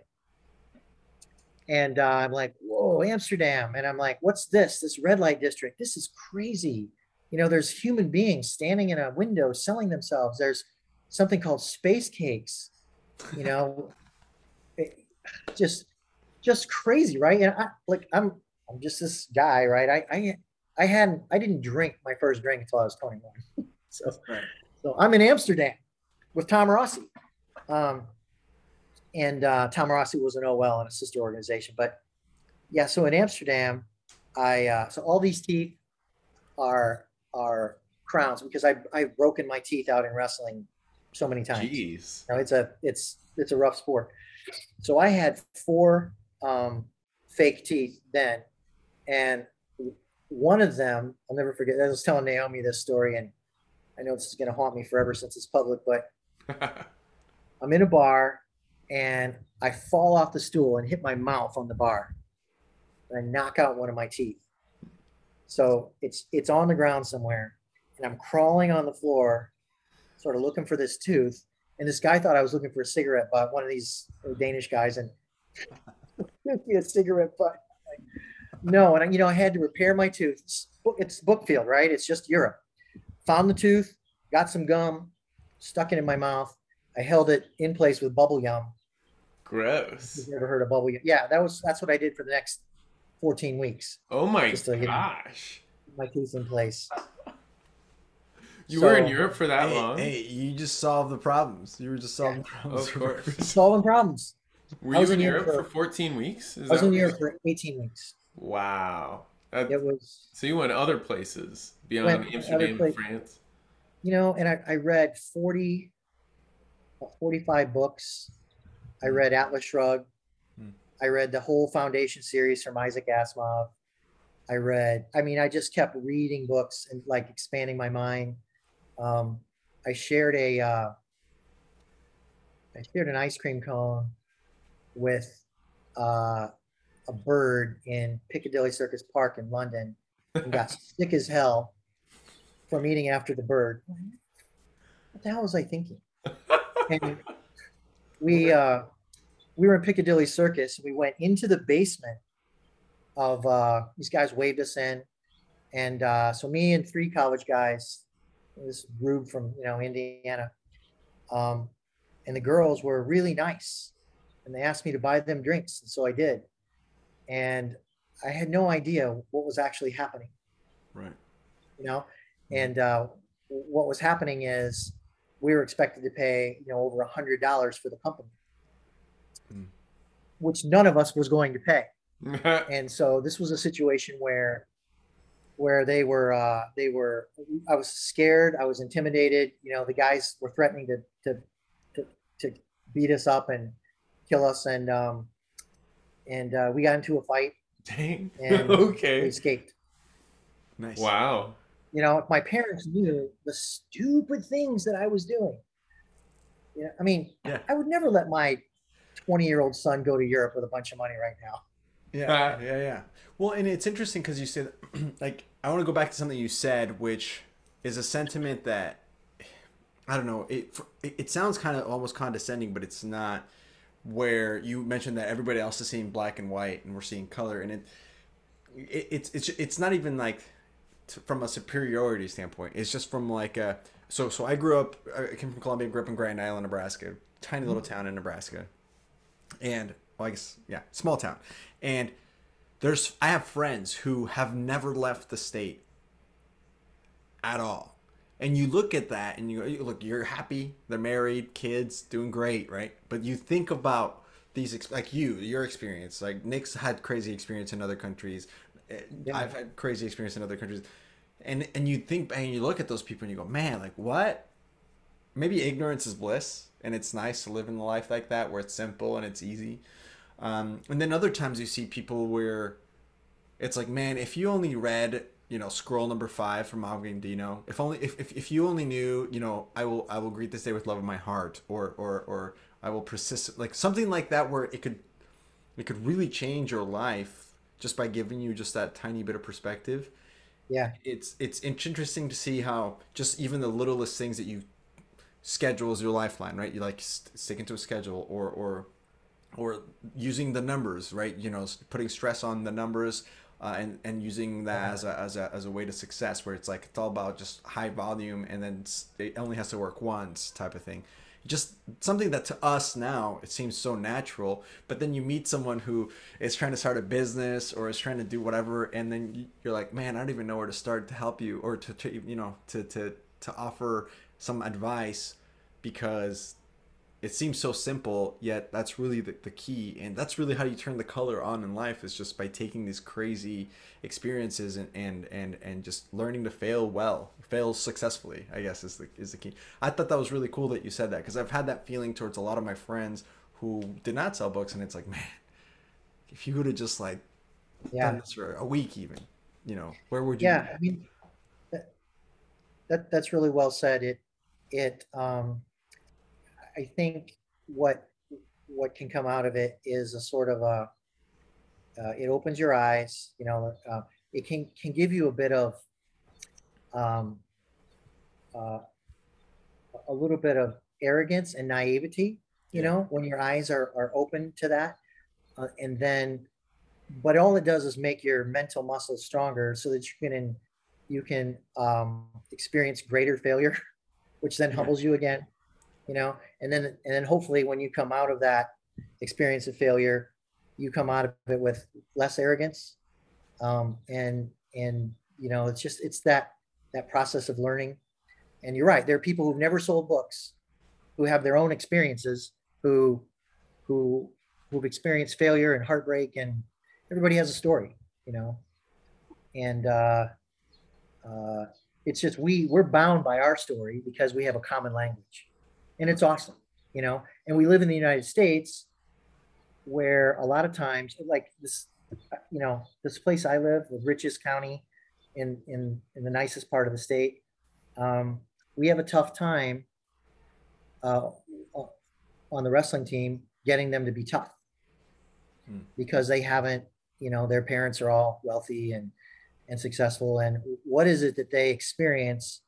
And uh, I'm like, whoa, Amsterdam. And I'm like, what's this? This red light district. This is crazy you know there's human beings standing in a window selling themselves there's something called space cakes you know it- just just crazy right and i like i'm i'm just this guy right i i i hadn't i didn't drink my first drink until i was 21 so so i'm in amsterdam with tom rossi um and uh tom rossi was an ol and a sister organization but yeah so in amsterdam i uh so all these teeth are are crowns because I I've broken my teeth out in wrestling so many times. Jeez. You know, it's a it's it's a rough sport. So I had four um, fake teeth then, and one of them I'll never forget. I was telling Naomi this story, and I know this is going to haunt me forever since it's public. But I'm in a bar, and I fall off the stool and hit my mouth on the bar, and I knock out one of my teeth. So it's it's on the ground somewhere, and I'm crawling on the floor, sort of looking for this tooth. And this guy thought I was looking for a cigarette butt, one of these Danish guys, and me a cigarette butt. No, and I, you know I had to repair my tooth. It's, it's Bookfield, right? It's just Europe. Found the tooth, got some gum, stuck it in my mouth. I held it in place with bubble gum. Gross. You've never heard of bubble gum? Yeah, that was that's what I did for the next 14 weeks. Oh my Just to, you know, gosh. My teeth in place. You were in Europe for that hey, long? hey, you just solved the problems. You were just solving problems. Of course. Solving problems. Were you was in in Europe Europe for for- 14 weeks? Is I was that in Europe for 18 weeks. Wow. That- It was so you went other places beyond Went Amsterdam, place- France. you know, and I, I read 40, 45 books. I read Atlas Shrugged. Hmm. I read the whole Foundation series from Isaac Asimov. I read, I mean, I just kept reading books and like expanding my mind. Um, I shared a, uh, I shared an ice cream cone with uh, a bird in Piccadilly Circus Park in London and got sick as hell from eating after the bird. What the hell was I thinking? And we uh, we were in Piccadilly Circus. We went into the basement of uh, these guys waved us in, and uh, so me and three college guys, this Rube from you know Indiana, um, and the girls were really nice, and they asked me to buy them drinks, and so I did, and I had no idea what was actually happening Right. you know and uh, what was happening is we were expected to pay you know over a hundred dollars for the company. Which none of us was going to pay and so this was a situation where where they were uh, they were i was scared i was intimidated you know the guys were threatening to to to, to beat us up and kill us and um and uh, we got into a fight Dang. And we okay. escaped Nice. Wow. you know, if my parents knew the stupid things that I was doing, yeah, I mean, Yeah. I would never let my 20 year old son go to Europe with a bunch of money right now. Yeah, yeah, yeah. Well, and it's interesting because you said, like, I want to go back to something you said, which is a sentiment that I don't know. It it, it sounds kind of almost condescending, but it's not. Where you mentioned that everybody else is seeing black and white, and we're seeing color, and it, it it's it's it's not even like from a superiority standpoint. It's just from like a so so I grew up. I came from Columbia, grew up in Grand Island, Nebraska, tiny little mm-hmm. town in Nebraska, and well, I guess yeah, small town, and there's I have friends who have never left the state at all. And you look at that and you, you look, you're happy, they're married, kids, doing great, right? But you think about these, like you, your experience, like Nick's had crazy experience in other countries. Yeah. I've had crazy experience in other countries. And, and you think, and you look at those people and you go, man, like what? Maybe ignorance is bliss and it's nice to live in a life like that where it's simple and it's easy. Um, and then other times you see people where it's like, man, if you only read, you know, scroll number five from Og Mandino, if only if, if, if you only knew, you know, I will I will greet this day with love of my heart, or or or I will persist like something like that where it could it could really change your life just by giving you just that tiny bit of perspective. Yeah. It's it's interesting to see how just even the littlest things that you schedule as your lifeline, right? You like st- sticking to a schedule or or or using the numbers, right? You know, putting stress on the numbers uh, and and using that as a, as a as a way to success, where it's like it's all about just high volume and then it only has to work once type of thing. Just something that to us now it seems so natural, but then you meet someone who is trying to start a business or is trying to do whatever, and then you- you're like, man, I don't even know where to start to help you or to, to you know to to to offer some advice because it seems so simple yet that's really the, the key and that's really how you turn the color on in life is just by taking these crazy experiences and and and, and just learning to fail well fail successfully i guess is the is the key i thought that was really cool that you said that because i've had that feeling towards a lot of my friends who did not sell books and it's like man if you would have just like Yeah. done this for a week even you know where would you Yeah? I mean, that, that that's really well said. It it um, I think what what can come out of it is a sort of a uh, it opens your eyes. You know, uh, it can can give you a bit of um, uh, a little bit of arrogance and naivety. You Yeah. know, when your eyes are are open to that, uh, and then but all it does is make your mental muscles stronger so that you can you can um, experience greater failure which then humbles you again you know? And then and then hopefully when you come out of that experience of failure you come out of it with less arrogance. Um, and and you know it's just it's that that process of learning. And you're right there are people who've never sold books who have their own experiences who who who've experienced failure and heartbreak and everybody has a story you know? And uh, uh, it's just we we're bound by our story because we have a common language. And it's awesome you know? And we live in the united states where a lot of times like this you know this place i live the richest county in in in the nicest part of the state um, we have a tough time uh, on the wrestling team getting them to be tough. Hmm. because they haven't you know their parents are all wealthy and and successful and what is it that they experience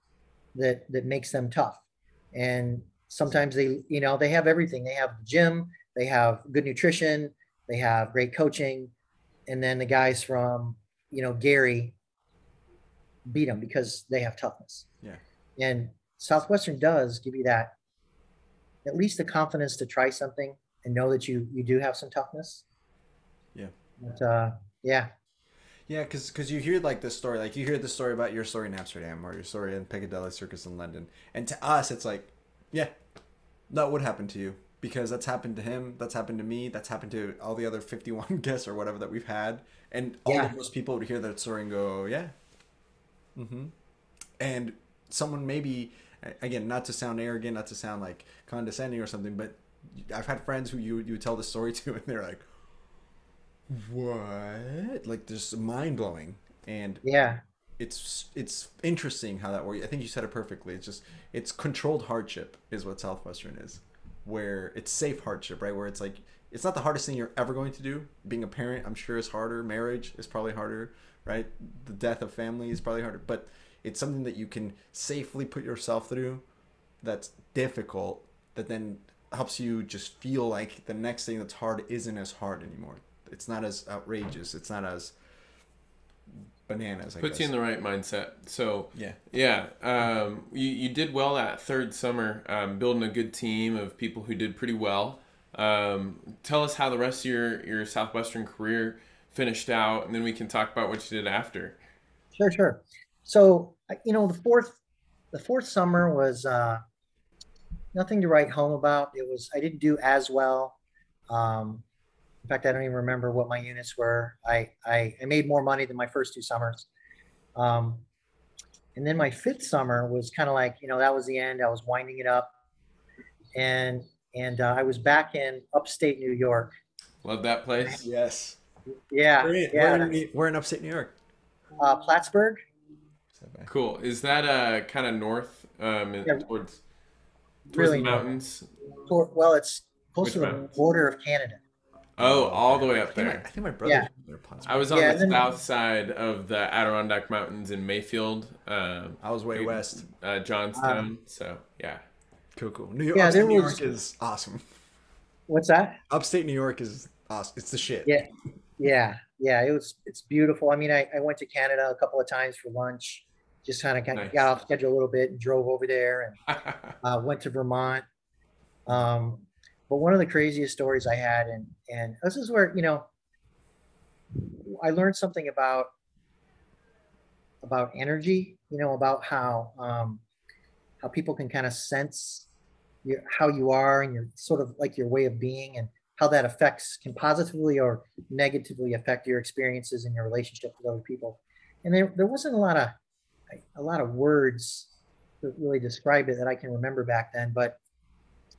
that that makes them tough? And sometimes they you know they have everything. They have the gym they have good nutrition they have great coaching and then the guys from you know gary beat them because they have toughness. Yeah. and southwestern does give you that at least the confidence to try something and know that you you do have some toughness. Yeah. but uh yeah Yeah, because you hear like this story, like you hear the story about your story in Amsterdam or your story in Piccadilly Circus in London, and to us it's like, yeah, that would happen to you because that's happened to him, that's happened to me, that's happened to all the other fifty-one guests or whatever that we've had, and all Yeah. of those people would hear that story and go, yeah, mm-hmm, and someone maybe again not to sound arrogant, not to sound like condescending or something, but I've had friends who you you tell the story to and they're like what? Like just mind blowing and yeah. it's it's interesting how that works i think you said it perfectly. It's just it's controlled hardship is what southwestern is where it's safe hardship right? Where it's like it's not the hardest thing you're ever going to do. Being a parent i'm sure is harder. Marriage is probably harder right? The death of family is probably harder. But it's something that you can safely put yourself through that's difficult that then helps you just feel like the next thing that's hard isn't as hard anymore it's not as outrageous it's not as bananas I Puts guess. you in the right mindset. So yeah yeah, um, you you did well that third summer, um, building a good team of people who did pretty well. Um, tell us how the rest of your your Southwestern career finished out, and then we can talk about what you did after. Sure, sure. So you know, the fourth the fourth summer was uh, nothing to write home about. It was I didn't do as well. Um, in fact, I don't even remember what my units were. I I, I made more money than my first two summers. Um, and then my fifth summer was kind of like you know that was the end. I was winding it up, and and uh, I was back in upstate New York. Love that place. Yes. Yeah, We're in, yeah. we're in, we're in upstate New York. Uh, Plattsburgh. Cool. Is that uh kind of north um Yeah. towards towards Really the mountains? Tor- Well, it's close Which to the mountains? border of Canada. Oh, all the way up I think, my, there. I think my brother. Yeah. I was on Yeah, the then- south side of the Adirondack Mountains in Mayfield, um, I was way Dude. west. uh, Johnstown. so yeah. Cool, cool. New York, Yeah, upstate there New was- York is awesome. What's that? Upstate New York is awesome. It's the shit. Yeah. Yeah, yeah, it was. It's beautiful. I mean, I, I went to Canada a couple of times for lunch. Just kind of got, Nice. got off schedule a little bit and drove over there and uh, went to Vermont. Um, but one of the craziest stories I had, and and this is where you know, I learned something about about energy. You know, about how um, how people can kind of sense your, how you are and your sort of like your way of being and how that affects can positively or negatively affect your experiences and your relationship with other people. And there, there wasn't a lot of a lot of words that really describe it that I can remember back then. But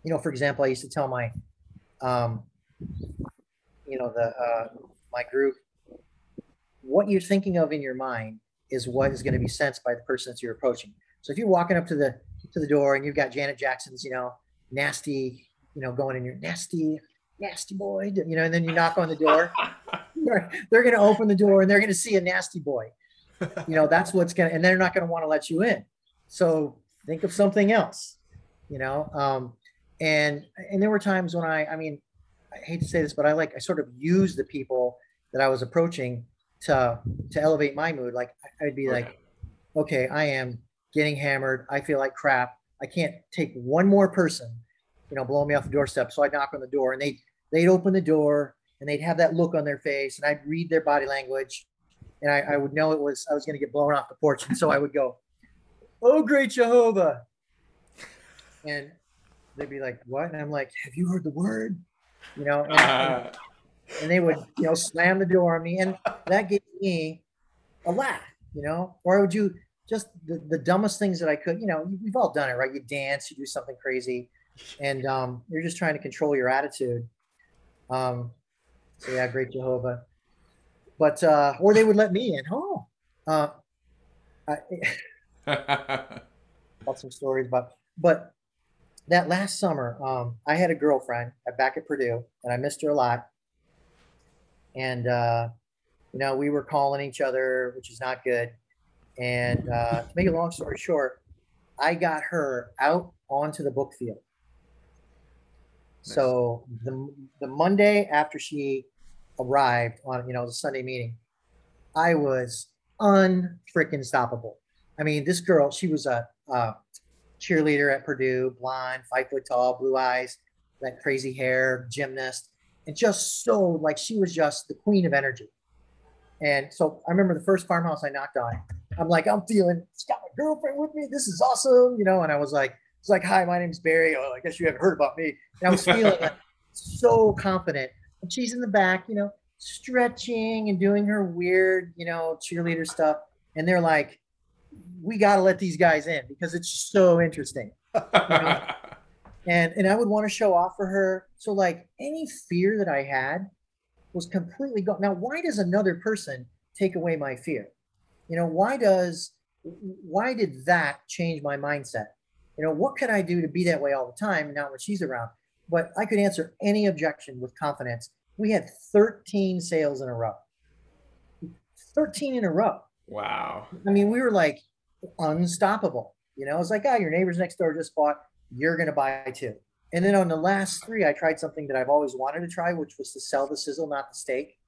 you know, for example, I used to tell my um, you know, the uh, my group, what you're thinking of in your mind is what is going to be sensed by the person that you're approaching. So if you're walking up to the to the door and you've got Janet Jackson's, you know, nasty, you know, going in your nasty, nasty boy, you know, and then you knock on the door, they're, they're going to open the door and they're going to see a nasty boy. You know, that's what's going to, and they're not going to want to let you in. So think of something else, you know. Um, and and there were times when I, I mean, I hate to say this, but I like I sort of used the people that I was approaching to to elevate my mood. Like I'd be like, okay, I am getting hammered. I feel like crap. I can't take one more person, you know, blowing me off the doorstep. So I'd knock on the door and they they'd open the door and they'd have that look on their face and I'd read their body language and I, I would know it was I was gonna get blown off the porch. And so I would go, Oh great Jehovah. And they'd be like, What? And I'm like, Have you heard the word? You know, and, Uh, and they would you know slam the door on me and that gave me a laugh you know? Or i would do just the, the dumbest things that i could you know we've all done it right? You dance you do something crazy and um, you're just trying to control your attitude. Um, so yeah great jehovah. But uh, or they would let me in. Oh uh, I, some stories but but that last summer um, i had a girlfriend back at purdue and i missed her a lot. And uh, you know we were calling each other which is not good. And uh, to make a long story short i got her out onto the book field. So the, the monday after she arrived on you know the sunday meeting i was unfreaking stoppable. I mean this girl she was a, a cheerleader at purdue blonde five foot tall blue eyes that crazy hair gymnast and just so like she was just the queen of energy. And so I remember the first farmhouse I knocked on. I'm like, I'm feeling, it's got my girlfriend with me. This is awesome, you know. And I was like, it's like, hi, my name's Barry. Oh, I guess you haven't heard about me. And I was feeling like so confident. And she's in the back, you know, stretching and doing her weird, you know, cheerleader stuff. And they're like, we got to let these guys in because it's so interesting and and I would want to show off for her. So like any fear that I had was completely gone. Now, why does another person take away my fear? You know, why does why did that change my mindset? You know, what could I do to be that way all the time, not when she's around? But I could answer any objection with confidence. We had 13 sales in a row. 13 in a row. Wow. I mean, we were like unstoppable. You know, it's like, oh, your neighbors next door just bought, you're going to buy too. And then on the last three, I tried something that I've always wanted to try, which was to sell the sizzle, not the steak.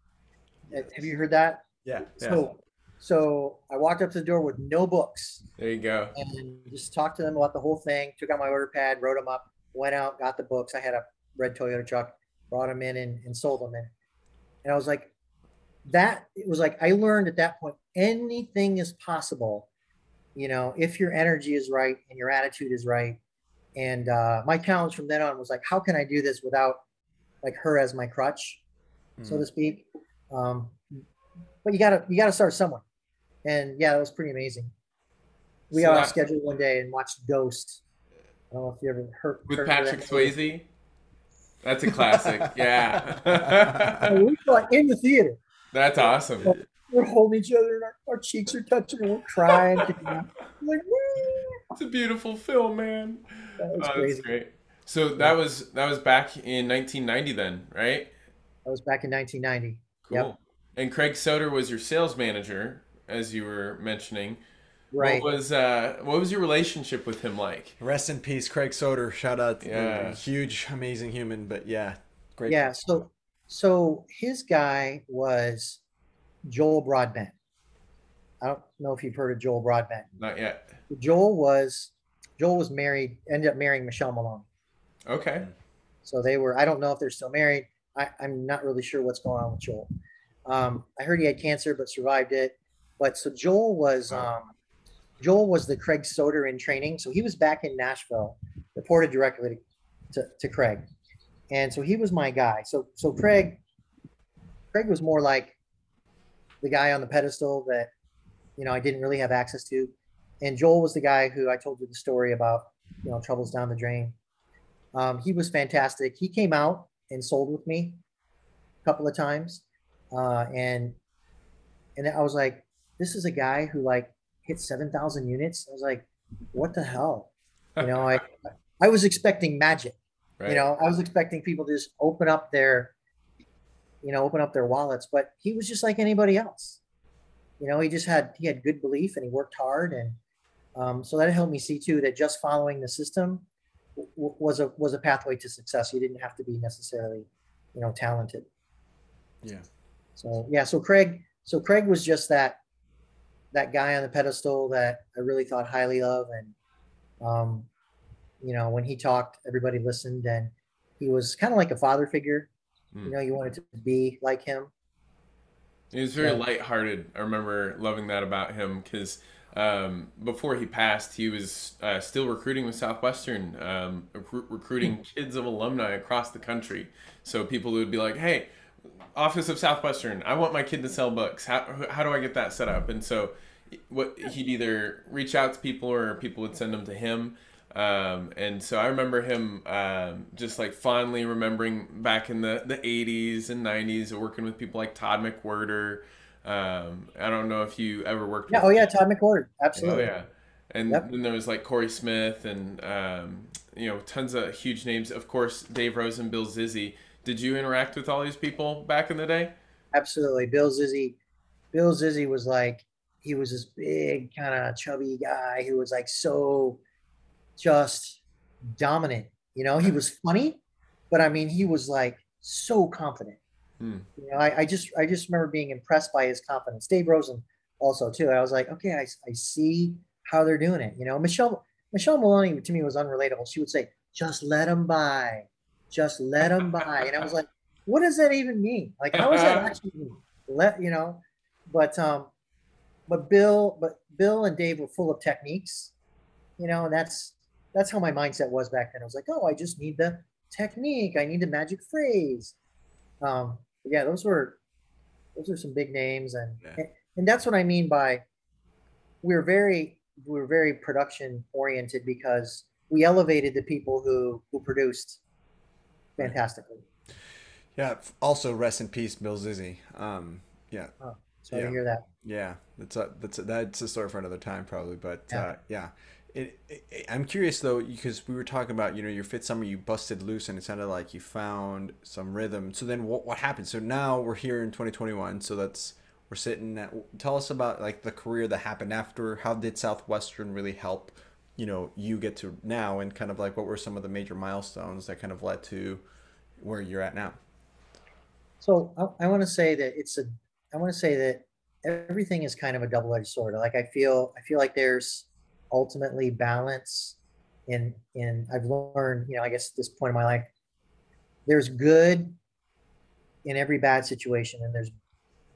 Have you heard that? Yeah. yeah. So, so I walked up to the door with no books There you go. and just talked to them about the whole thing. Took out my order pad, wrote them up, went out, got the books. I had a red Toyota truck, brought them in and, and sold them in. And I was like, that it was like I learned at that point anything is possible, you know, if your energy is right and your attitude is right. And uh, my challenge from then on was like, how can I do this without like her as my crutch, so Mhm. to speak? Um, but you gotta you gotta start somewhere. And yeah, it was pretty amazing. We So got on that- schedule one day and watched Ghost. I don't know if you ever heard With heard Patrick that. Swayze. That's a classic. Yeah. we saw it in the theater. That's awesome. We're holding each other and our, our cheeks are touching and we're crying. like, "Woo!" It's a beautiful film, man. that was Oh, that's crazy. great. So that was that was back in 1990 then, right? That was back in 1990. Cool. Yep. And Craig Soder was your sales manager, as you were mentioning. Right. What was uh, what was your relationship with him like? Rest in peace, Craig Soder. Shout out, Yeah. the huge, amazing human. But yeah, great. Yeah. So, so his guy was Joel Broadbent. I don't know if you've heard of Joel Broadbent. Not yet. Joel was Joel was married, ended up marrying Michelle Malone. Okay. So they were. I don't know if they're still married. I, I'm not really sure what's going on with Joel. Um, I heard he had cancer but survived it. But so Joel was um, Joel was the Craig Soder in training. So he was back in Nashville, reported directly to, to Craig, and so he was my guy. So so Craig, Craig was more like the guy on the pedestal that you know I didn't really have access to, and Joel was the guy who I told you the story about you know troubles down the drain. Um, he was fantastic. He came out and sold with me a couple of times, uh, and and I was like, this is a guy who like hit seven thousand units. I was like, what the hell? You know, I I was expecting magic. Right. You know, I was expecting people to just open up their, you know, open up their wallets, but he was just like anybody else. You know, he just had he had good belief and he worked hard, and um, so that helped me see too that just following the system w- was a was a pathway to success. You didn't have to be necessarily, you know, talented. Yeah. So yeah, so Craig, so Craig was just that that guy on the pedestal that I really thought highly of, and um, you know, when he talked, everybody listened, and he was kind of like a father figure. Mm. You know, you wanted to be like him. He was very Yeah. lighthearted. I remember loving that about him because um, before he passed, he was uh, still recruiting with Southwestern, um, recru- recruiting kids of alumni across the country. So people would be like, "Hey, Office of Southwestern, I want my kid to sell books. How how do I get that set up?" And so, what he'd either reach out to people or people would send them to him. Um, and so I remember him um, just like fondly remembering back in the, the 80s and 90s working with people like Todd McWhirter. Um, I don't know if you ever worked Yeah. with Oh yeah, Todd. Oh Absolutely. yeah, and Yep. then there was like Corey Smith and um, you know tons of huge names. Of course, Dave Rose and Bill Zizzy. Did you interact with all these people back in the day? Absolutely. Bill Zizzy. Bill Zizzy was like he was this big kind of chubby guy who was like so just dominant. You know, he was funny, but I mean, he was like so confident. Hmm. You know, I, I just I just remember being impressed by his confidence. Dave Rosen also too. I was like, okay, I, I see how they're doing it. You know, Michelle Michelle Maloney to me was unrelatable. She would say, just let them buy, just let them buy, and I was like, what does that even mean? Like, how is that actually mean? Let you know, but um, but Bill, but Bill and Dave were full of techniques, you know, and that's that's how my mindset was back then. I was like, oh, I just need the technique. I need the magic phrase. Um, yeah, those were those are some big names, and Yeah. and, and that's what I mean by we're very we're very production oriented because we elevated the people who who produced fantastically. Yeah. Also, rest in peace, Bill Zizzy. Um, yeah. So I Yeah. hear that. Yeah, that's a that's a, that's a story for another time probably, but Yeah. uh, yeah. It, it, I'm curious though because we were talking about you know your fit summer you busted loose and it sounded like you found some rhythm. So then what what happened? So now we're here in 2021. So that's we're sitting at. Tell us about like the career that happened after. How did Southwestern really help? You know, you get to now and kind of like what were some of the major milestones that kind of led to where you're at now? So I, I want to say that it's a, I want to say that everything is kind of a double-edged sword. Like I feel, I feel like there's ultimately balance in, in, I've learned, you know, I guess at this point in my life, there's good in every bad situation and there's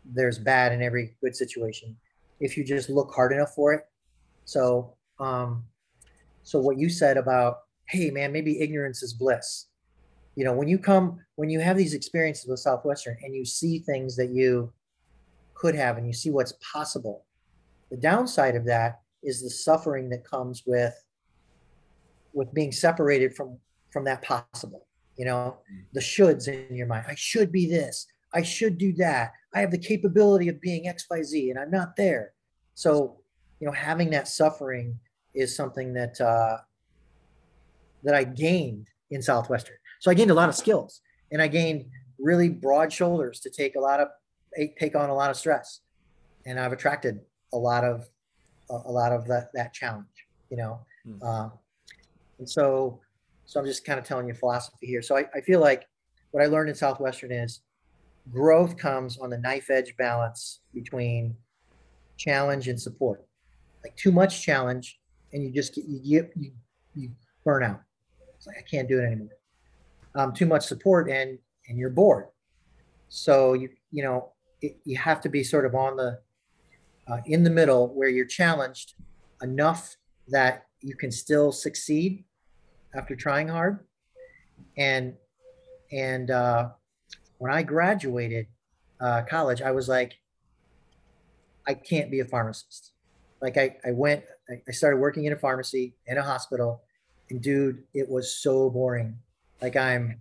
there's bad in every good situation if you just look hard enough for it. So um so what you said about hey man maybe ignorance is bliss. You know when you come when you have these experiences with southwestern and you see things that you could have and you see what's possible the downside of that is the suffering that comes with with being separated from from that possible you know? The shoulds in your mind. I should be this. I should do that. I have the capability of being xyz and i'm not there. So you know having that suffering is something that uh that i gained in southwestern. So i gained a lot of skills and i gained really broad shoulders to take a lot of take on a lot of stress. And i've attracted a lot of a, lot of that that challenge you know? Uh, and so so i'm just kind of telling you philosophy here. So I, I feel like what i learned in southwestern is growth comes on the knife edge balance between challenge and support. Like too much challenge and you just get you get you, you burn out. It's like i can't do it anymore. Um, too much support and and you're bored. So you you know it, you have to be sort of on the uh, in the middle where you're challenged enough that you can still succeed after trying hard. And and uh, when i graduated uh, college i was like i can't be a pharmacist. Like i, I went I- i started working in a pharmacy in a hospital and dude it was so boring. Like i'm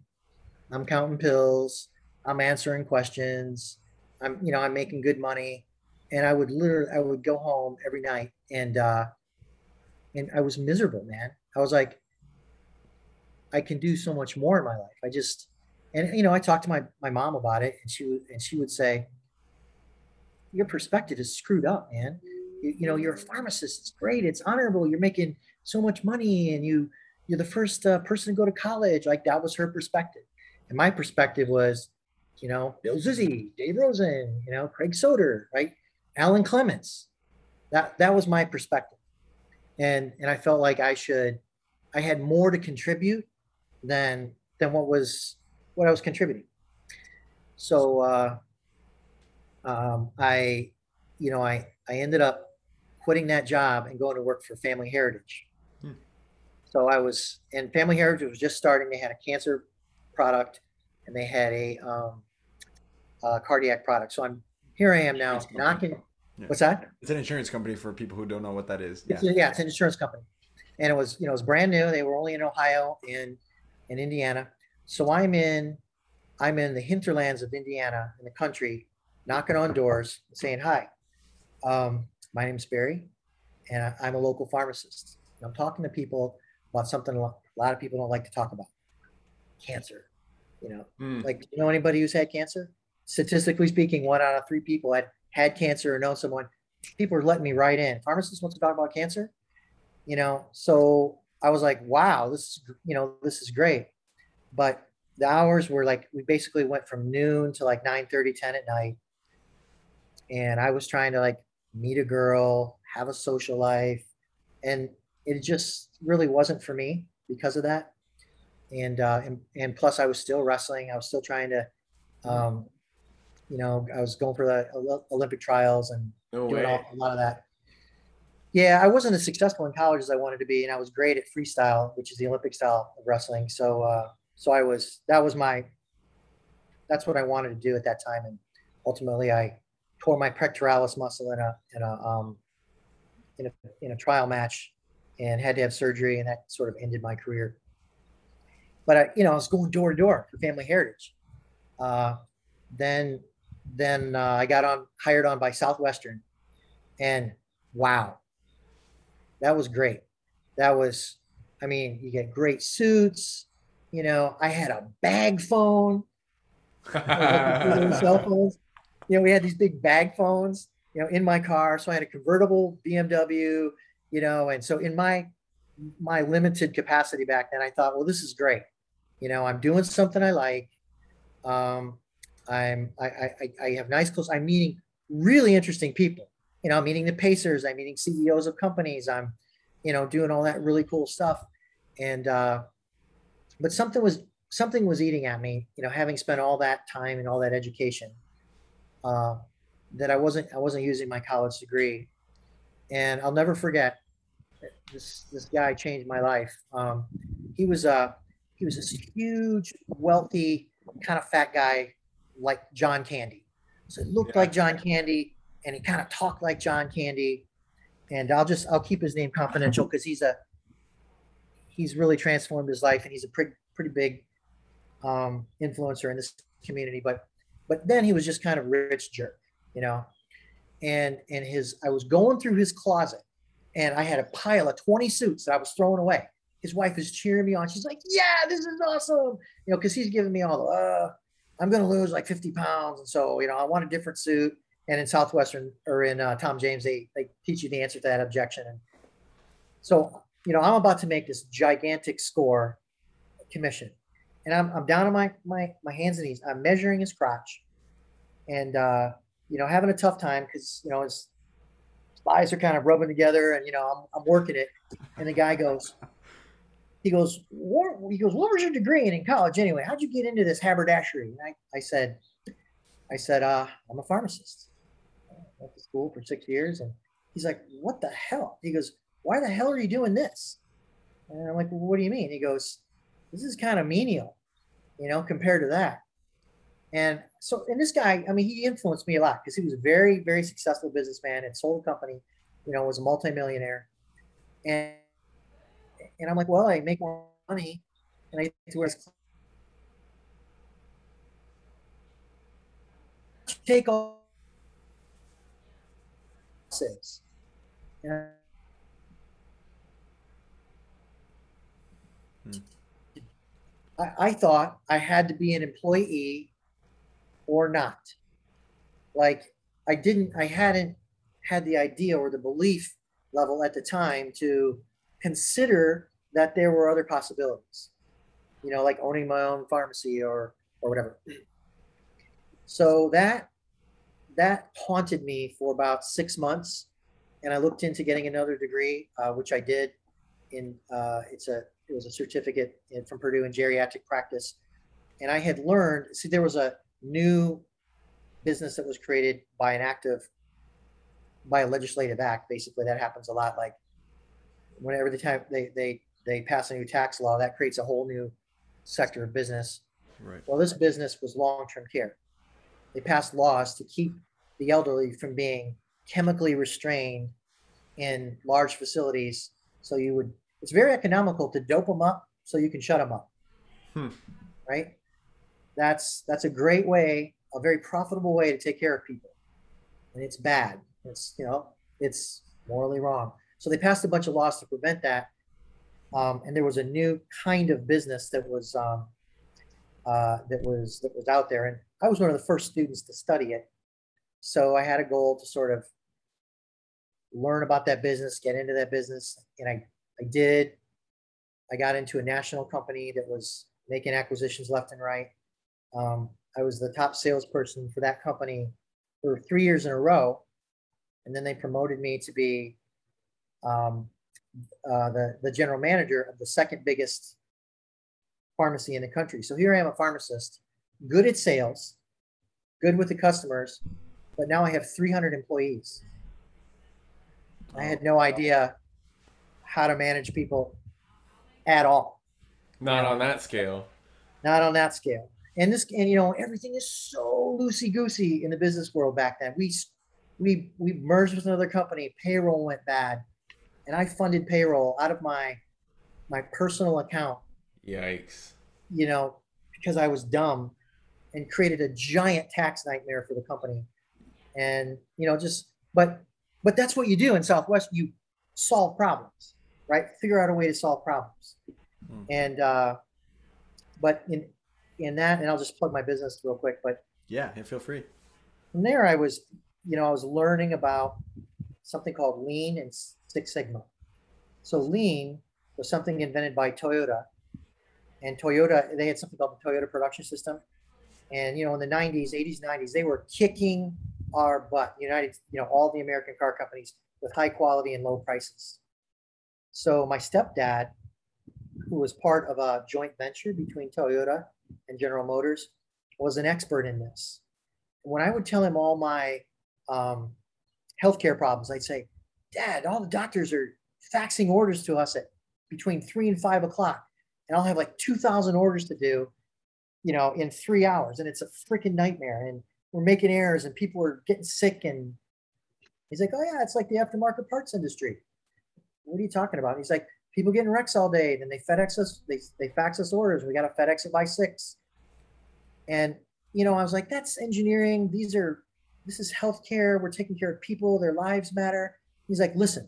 i'm counting pills i'm answering questions i'm you know i'm making good money and i would literally i would go home every night and uh and i was miserable man. I was like i can do so much more in my life. I just and you know i talked to my my mom about it and she and she would say your perspective is screwed up man. You, you know you're a pharmacist. It's great. It's honorable. You're making so much money and you you're the first uh, person to go to college. Like that was her perspective. And my perspective was you know bill zizzy dave rosen you know craig soder right alan clements. That that was my perspective. And and i felt like i should i had more to contribute than than what was what i was contributing. So uh um i you know i i ended up quitting that job and going to work for family heritage. Hmm. so i was and family heritage was just starting. They had a cancer product and they had a um uh, cardiac product. So i'm here i am now knocking Yeah. what's that It's an insurance company for people who don't know what that is. Yeah. it's, yeah, it's an insurance company, and it was you know it was brand new. They were only in Ohio and in Indiana. So I'm in, I'm in the hinterlands of Indiana in the country, knocking on doors, saying hi. Um, my name's Barry, and I, I'm a local pharmacist. And I'm talking to people about something a lot a lot of people don't like to talk about, cancer. You know, Mm. like do you know anybody who's had cancer? Statistically speaking, one out of three people had had cancer or know someone. People are letting me write in. Pharmacists want to talk about cancer, you know. So I was like, wow, this is you know this is great, but the hours were like we basically went from noon to like 9 30 10 at night and i was trying to like meet a girl have a social life and it just really wasn't for me because of that and uh and, and plus i was still wrestling i was still trying to um you know i was going for the olympic trials and No doing all, a lot of that. Yeah i wasn't as successful in college as i wanted to be and i was great at freestyle which is the olympic style of wrestling. So uh so i was that was my that's what i wanted to do at that time and ultimately i tore my pectoralis muscle in a in a um in a in a trial match and had to have surgery and that sort of ended my career. But i you know i was going door to door for family heritage. Uh then then uh, i got on hired on by southwestern and wow that was great that was i mean you get great suits you know i had a bag phone cell phones. You know, we had these big bag phones, you know, in my car. So I had a convertible BMW, you know, and so in my my limited capacity back then, I thought, well, this is great. You know, I'm doing something I like. Um, I'm I I, I- have nice clothes. I'm meeting really interesting people. You know, I'm meeting the Pacers. I'm meeting CEOs of companies. I'm, you know, doing all that really cool stuff. And uh, but something was something was eating at me, you know, having spent all that time and all that education, uh, that I wasn't I wasn't using my college degree, and I'll never forget this this guy changed my life. Um, he was a he was this huge, wealthy, kind of fat guy like John Candy. So it looked Yeah. like John Candy, and he kind of talked like John Candy. And I'll just I'll keep his name confidential because he's a he's really transformed his life, and he's a pretty pretty big um, influencer in this community. But but then he was just kind of rich jerk, you know. And and his I was going through his closet, and I had a pile of 20 suits that I was throwing away. His wife is cheering me on. She's like, "Yeah, this is awesome," you know, because he's giving me all the, uh, "I'm going to lose like 50 pounds," and so you know, I want a different suit. And in Southwestern or in uh, Tom James, they they teach you the answer to that objection. And so you know, I'm about to make this gigantic score commission, and I'm I'm down on my my my hands and knees. I'm measuring his crotch, and uh, you know, having a tough time because you know his thighs are kind of rubbing together, and you know, I'm I'm working it. And the guy goes, he goes, what, he goes, what was your degree in in college anyway? How'd you get into this haberdashery? And I, I said, I said, uh, I'm a pharmacist. I went to school for six years. And he's like, what the hell? He goes, why the hell are you doing this? And I'm like, well, what do you mean? He goes, this is kind of menial, you know, compared to that. And so, and this guy, I mean, he influenced me a lot because he was a very, very successful businessman and sold a company, you know, was a multimillionaire. And and I'm like, well, I make more money, and I get to wear his clothes. take all six. And I, I thought I had to be an employee or not. Like I didn't, I hadn't had the idea or the belief level at the time to consider that there were other possibilities. You know, like owning my own pharmacy or or whatever. So that that haunted me for about six months, and I looked into getting another degree, uh, which I did. In uh, it's a it was a certificate in, from Purdue in geriatric practice, and I had learned. See, there was a new business that was created by an act of by a legislative act. Basically, that happens a lot. Like whenever the time they they they pass a new tax law, that creates a whole new sector of business. Right. Well, this business was long-term care. They passed laws to keep the elderly from being chemically restrained in large facilities. So you would, it's very economical to dope them up so you can shut them up. Hmm. Right? That's that's a great way, a very profitable way to take care of people. And it's bad. It's you know, it's morally wrong. So they passed a bunch of laws to prevent that. Um, and there was a new kind of business that was um, uh, that was that was out there, and I was one of the first students to study it. So I had a goal to sort of learn about that business, get into that business, and I I did. I got into a national company that was making acquisitions left and right. Um, I was the top salesperson for that company for three years in a row, and then they promoted me to be um, uh, the the general manager of the second biggest pharmacy in the country. So here I am, a pharmacist, good at sales, good with the customers, but now I have 300 employees. I had no idea how to manage people at all, Not on that scale. not on that scale. And this, and you know, everything is so loosey goosey in the business world back then. We, we, we merged with another company. Payroll went bad, and I funded payroll out of my, my personal account Yikes. you know, because I was dumb and created a giant tax nightmare for the company. And, you know, just, but, but that's what you do in Southwest. You solve problems, right? Figure out a way to solve problems. Hmm. And, uh, but in, in that, and I'll just plug my business real quick, but Yeah, yeah, feel free. from there I was, you know, I was learning about something called lean and Six Sigma. So lean was something invented by Toyota and Toyota, they had something called the Toyota production system. And, you know, in the nineties, eighties, nineties, they were kicking our butt, United, you know, all the American car companies with high quality and low prices. So my stepdad who was part of a joint venture between Toyota and General Motors, was an expert in this. When I would tell him all my um, healthcare problems, I'd say, Dad, all the doctors are faxing orders to us at between three and five o'clock. And I'll have like 2,000 orders to do, you know, in three hours. And it's a freaking nightmare. And we're making errors and people are getting sick. And he's like, Oh, yeah, it's like the aftermarket parts industry. What are you talking about? And he's like, People getting wrecks all day. Then they FedEx us, they, they fax us orders. We got to FedEx it by six. And, you know, I was like, That's engineering. These are, this is healthcare. We're taking care of people. Their lives matter. He's like, Listen,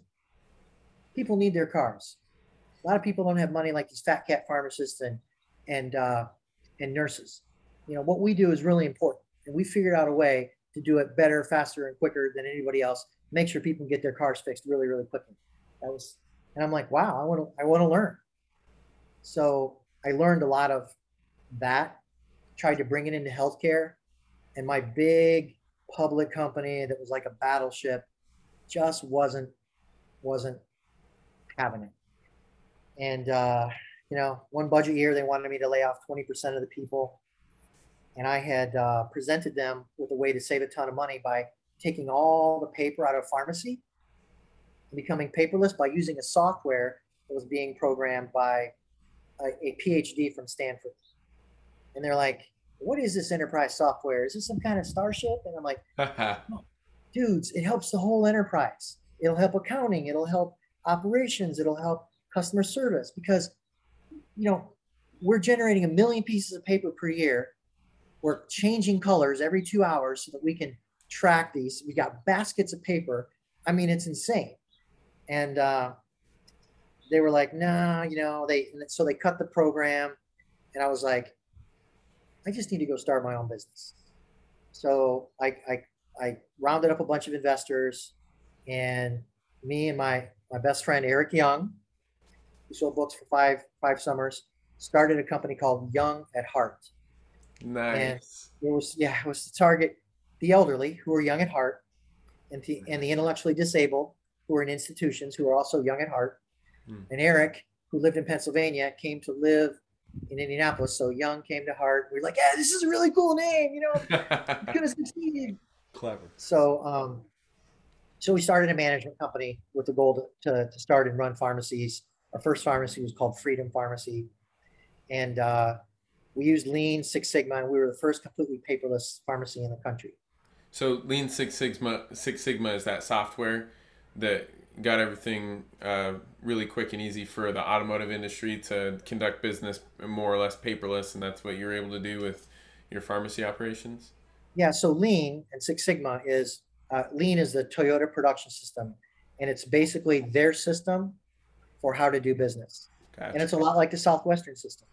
people need their cars. A lot of people don't have money like these fat cat pharmacists and, and, uh, and nurses. You know, what we do is really important. And we figured out a way to do it better, faster, and quicker than anybody else. Make sure people get their cars fixed really, really quickly. That was, and I'm like, wow, I want to, I want to learn. So I learned a lot of that. Tried to bring it into healthcare, and my big public company that was like a battleship just wasn't wasn't having it. And uh, you know, one budget year they wanted me to lay off 20% of the people and I had uh, presented them with a way to save a ton of money by taking all the paper out of pharmacy and becoming paperless by using a software that was being programmed by a, a PhD from Stanford. And they're like, "What is this enterprise software? Is this some kind of starship?" And I'm like, "Dudes, it helps the whole enterprise. It'll help accounting. It'll help operations. It'll help customer service because, you know, we're generating a million pieces of paper per year we're changing colors every two hours so that we can track these. We got baskets of paper. I mean, it's insane. And uh, they were like, nah, you know, they, so they cut the program. And I was like, I just need to go start my own business. So I, I, I rounded up a bunch of investors and me and my, my best friend, Eric Young, who sold books for five, five summers, started a company called Young at Heart Nice. And it was yeah, it was to target the elderly who are young at heart, and the and the intellectually disabled who are in institutions who are also young at heart. Hmm. And Eric, who lived in Pennsylvania, came to live in Indianapolis. So Young came to heart. We are like, yeah, this is a really cool name. You know, gonna succeed. Clever. So um, so we started a management company with the goal to, to, to start and run pharmacies. Our first pharmacy was called Freedom Pharmacy, and uh, we used Lean Six Sigma, and we were the first completely paperless pharmacy in the country. So Lean Six Sigma, Six Sigma is that software that got everything uh, really quick and easy for the automotive industry to conduct business more or less paperless, and that's what you're able to do with your pharmacy operations. Yeah. So Lean and Six Sigma is uh, Lean is the Toyota production system, and it's basically their system for how to do business. Gotcha. And it's a lot like the Southwestern system.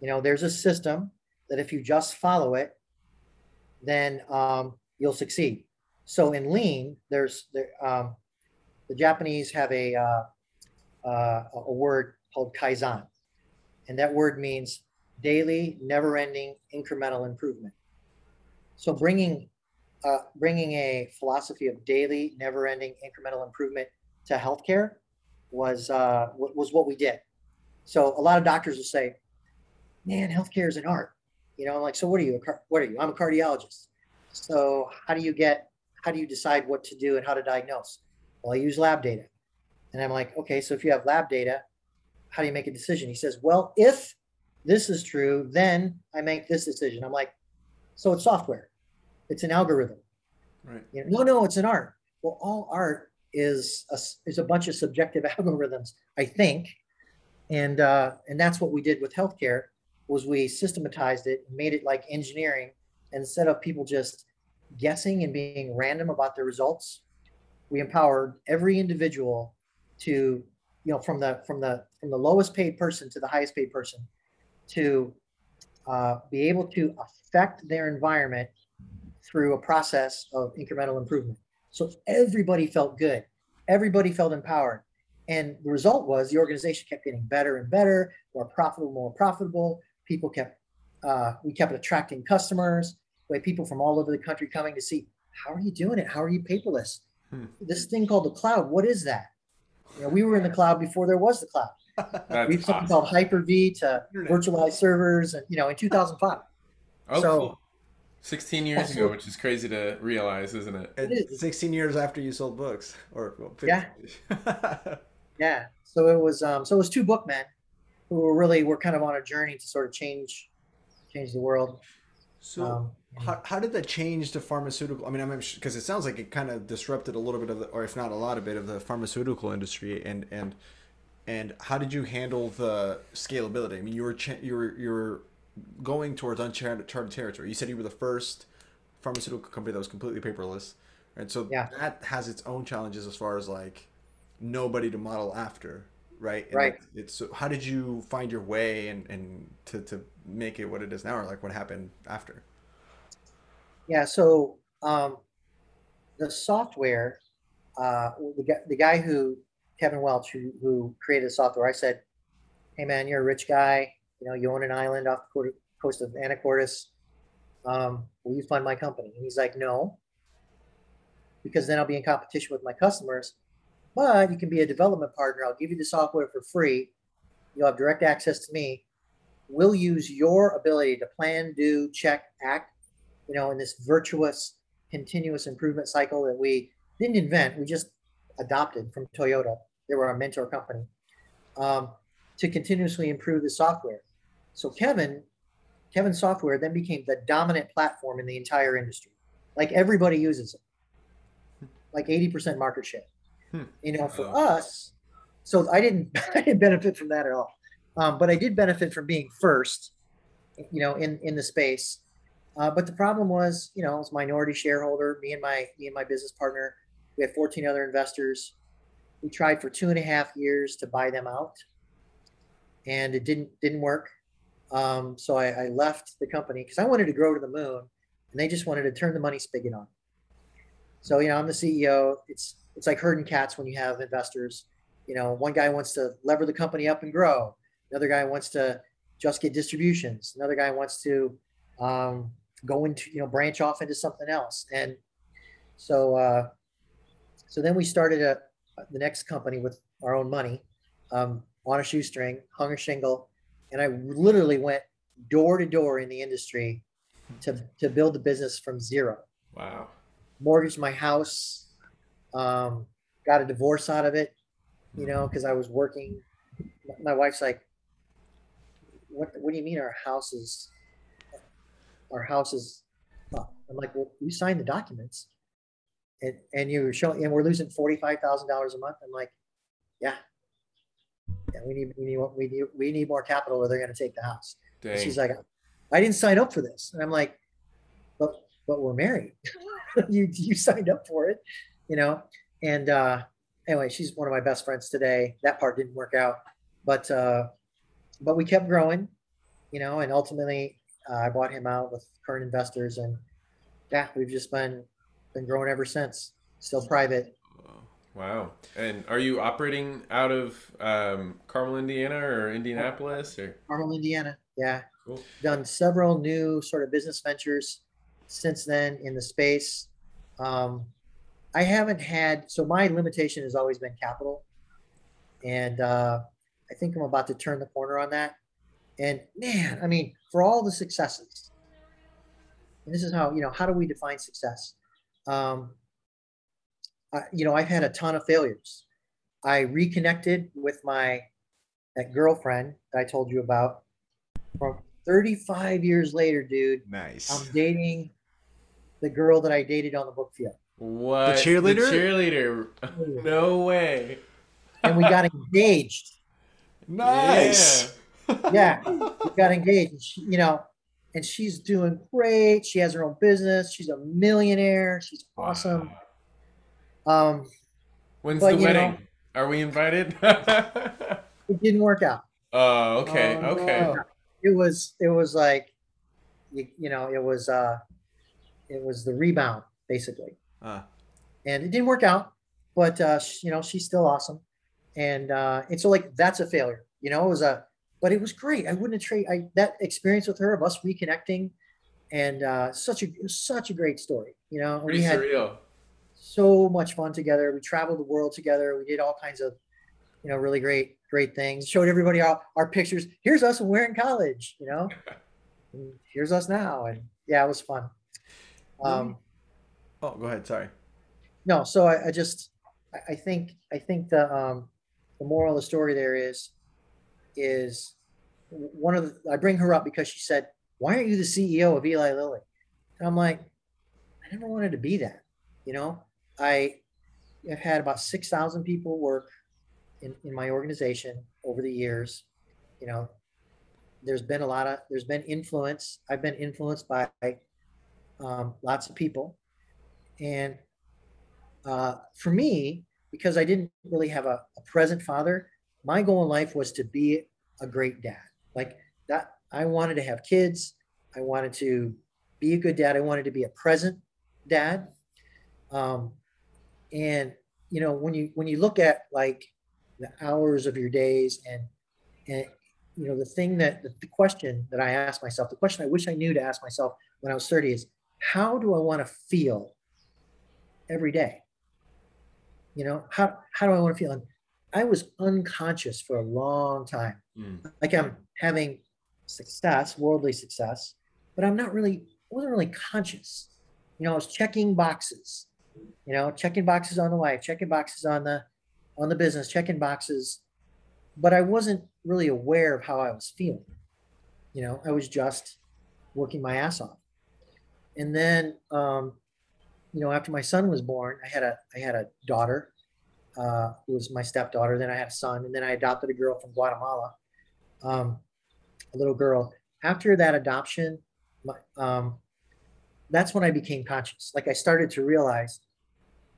You know, there's a system that if you just follow it, then um, you'll succeed. So in lean, there's there, um, the Japanese have a uh, uh, a word called kaizen, and that word means daily, never-ending, incremental improvement. So bringing uh, bringing a philosophy of daily, never-ending, incremental improvement to healthcare was uh, was what we did. So a lot of doctors will say, man, healthcare is an art. You know, I'm like, so what are you? What are you? I'm a cardiologist. So how do you get? How do you decide what to do and how to diagnose? Well, I use lab data, and I'm like, okay, so if you have lab data, how do you make a decision? He says, well, if this is true, then I make this decision. I'm like, so it's software, it's an algorithm. Right. You know, no, no, it's an art. Well, all art is a, is a bunch of subjective algorithms, I think, and uh, and that's what we did with healthcare was we systematized it and made it like engineering instead of people just guessing and being random about the results we empowered every individual to you know from the from the from the lowest paid person to the highest paid person to uh, be able to affect their environment through a process of incremental improvement so everybody felt good everybody felt empowered and the result was the organization kept getting better and better more profitable more profitable people kept uh, we kept attracting customers. We had people from all over the country coming to see how are you doing it? How are you paperless? Hmm. This thing called the cloud. What is that? You know, we were in the cloud before there was the cloud. We have something awesome. called Hyper-V to virtualize servers, and you know, in 2005. Oh, so- cool. 16 years ago, which is crazy to realize, isn't it? It is. 16 years after you sold books, or well, Yeah. Yeah. So it was um so it was two bookmen who were really were kind of on a journey to sort of change change the world. so, Um, how, how did that change the pharmaceutical? I mean, I'm because it sounds like it kind of disrupted a little bit of the, or if not a lot of bit of the pharmaceutical industry, and and and how did you handle the scalability? I mean, you were cha- you were you were going towards uncharted territory. You said you were the first pharmaceutical company that was completely paperless, and so Yeah. that has its own challenges as far as like nobody to model after, right? And Right. It's, it's so how did you find your way and and to to make it what it is now, or like what happened after? Yeah, so um, the software, uh, the, guy, the guy who, Kevin Welch, who, who created the software, I said, hey man, you're a rich guy. You know, you own an island off the coast- of Anacortes. Um, will you fund my company? And he's like, no, because then I'll be in competition with my customers. But you can be a development partner. I'll give you the software for free. You'll have direct access to me. We'll use your ability to plan, do, check, act, you know, in this virtuous, continuous improvement cycle that we didn't invent, we just adopted from Toyota. They were our mentor company um, to continuously improve the software. So Kevin, Kevin's software then became the dominant platform in the entire industry. Like everybody uses it, like 80% market share. Hmm. You know, for Wow. us, so I didn't, I didn't benefit from that at all. Um, but I did benefit from being first, you know, in in the space. Uh, but the problem was, you know, as minority shareholder. Me and my me and my business partner, we had 14 other investors. We tried for two and a half years to buy them out, and it didn't didn't work. Um, so I, I left the company because I wanted to grow to the moon, and they just wanted to turn the money spigot on. So you know, I'm the CEO. It's it's like herding cats when you have investors. You know, one guy wants to lever the company up and grow. Another guy wants to just get distributions. Another guy wants to um, go into you know branch off into something else. And so uh, so then we started a the next company with our own money um, on a shoestring, hung a shingle, and I literally went door to door in the industry to to build the business from zero Wow. mortgaged my house, um, got a divorce out of it, you know, because I was working. My wife's like, "What? What do you mean our house is? Our house is?" up?" I'm like, "Well, you signed the documents, and and you showing, and we're losing forty five thousand dollars a month." I'm like, "Yeah, yeah, we need we need we need we need more capital, or they're going to take the house." She's like, I didn't sign up for this. And I'm like, but but we're married. you you signed up for it, you know. And uh anyway, she's one of my best friends today. That part didn't work out. But uh but we kept growing, you know, and ultimately uh, I bought him out with current investors and yeah, we've just been been growing ever since. Still private. Wow. And are you operating out of um, Carmel, Indiana or Indianapolis or? Carmel, Indiana. Yeah. Cool. Done several new sort of business ventures since then in the space. Um, I haven't had, so my limitation has always been capital. And uh, I think I'm about to turn the corner on that. And man, I mean, for all the successes, and this is how, you know, how do we define success? Um, I, you know, I've had a ton of failures. I reconnected with my that girlfriend that I told you about from 35 years later, dude. Nice. I'm dating the girl that I dated on the book field. What? The cheerleader? cheerleader. no way. And we got engaged. nice. Yeah, we got engaged. And she, you know, and she's doing great. She has her own business. She's a millionaire. She's awesome. Um, When's But, the wedding? know- Are we invited? it didn't work out. oh, okay, Oh, okay. It was, it was like, you, you know, it was, uh, it was the rebound basically. Uh, and it didn't work out but uh sh- you know she's still awesome and uh and so like that's a failure you know it was a but it was great i wouldn't trade i that experience with her of us reconnecting and uh such a such a great story you know Pretty we had surreal. so much fun together we traveled the world together we did all kinds of you know, really great, great things. Showed everybody our, our pictures. Here's us when we're in college, you know. And here's us now, and yeah, it was fun. Um, oh, go ahead. Sorry. no, so I, I just, I, I think, I think the um, the moral of the story there is, is one of the. I bring her up because she said, "Why aren't you the CEO of Eli Lilly?" And I'm like, I never wanted to be that. You know, I have had about six thousand people work in, in my organization over the years. You know, there's been a lot of there's been influence. I've been influenced by um, lots of people, and uh, for me, because I didn't really have a, a present father, my goal in life was to be a great dad. Like that, I wanted to have kids. I wanted to be a good dad. I wanted to be a present dad. Um, and you know, when you when you look at like the hours of your days and and you know the thing that the, question that I asked myself, the question I wish I knew to ask myself when I was 30 is how do I want to feel every day? You know, how how do I want to feel? And I was unconscious for a long time. Mm. Like I'm having success, worldly success, but I'm not really, I wasn't really conscious. You know, I was checking boxes, you know, checking boxes on the life, checking boxes on the on the business, checking boxes, but I wasn't really aware of how I was feeling. You know, I was just working my ass off. And then um, you know, after my son was born, I had a I had a daughter uh, who was my stepdaughter. Then I had a son, and then I adopted a girl from Guatemala, um, a little girl. After that adoption, my, um, that's when I became conscious. Like I started to realize,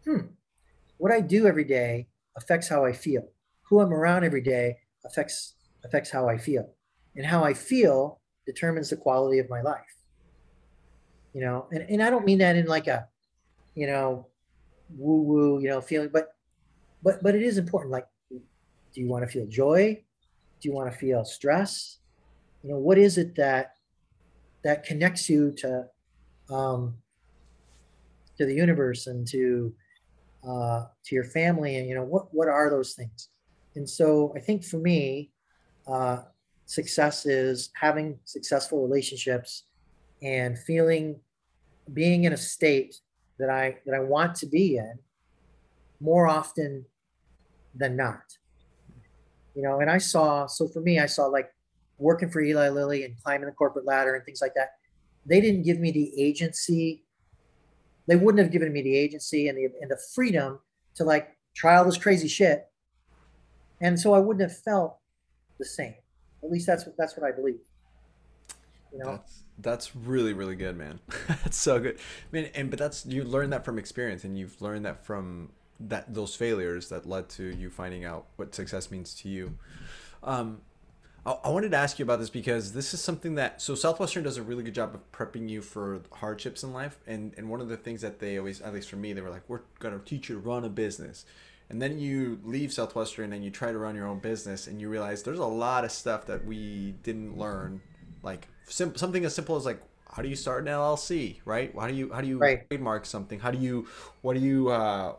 hmm, what I do every day affects how I feel. Who I'm around every day affects affects how I feel, and how I feel determines the quality of my life. You know, and, and I don't mean that in like a, you know, woo woo, you know, feeling, but but but it is important. Like, do you want to feel joy? Do you want to feel stress? You know, what is it that that connects you to um, to the universe and to uh, to your family? And you know, what what are those things? And so, I think for me, uh, success is having successful relationships and feeling being in a state that I that I want to be in more often than not. You know, and I saw, so for me, I saw like working for Eli Lilly and climbing the corporate ladder and things like that. They didn't give me the agency. They wouldn't have given me the agency and the and the freedom to like try all this crazy shit. And so I wouldn't have felt the same. At least that's what that's what I believe. You know? That's that's really really good, man. that's so good. I mean, and but that's you learn that from experience, and you've learned that from that those failures that led to you finding out what success means to you. Um, I, I wanted to ask you about this because this is something that so Southwestern does a really good job of prepping you for hardships in life, and and one of the things that they always, at least for me, they were like, we're gonna teach you to run a business. And then you leave Southwestern and you try to run your own business, and you realize there's a lot of stuff that we didn't learn, like sim- something as simple as like how do you start an LLC, right? How do you how do you Right. trademark something? How do you what do you uh,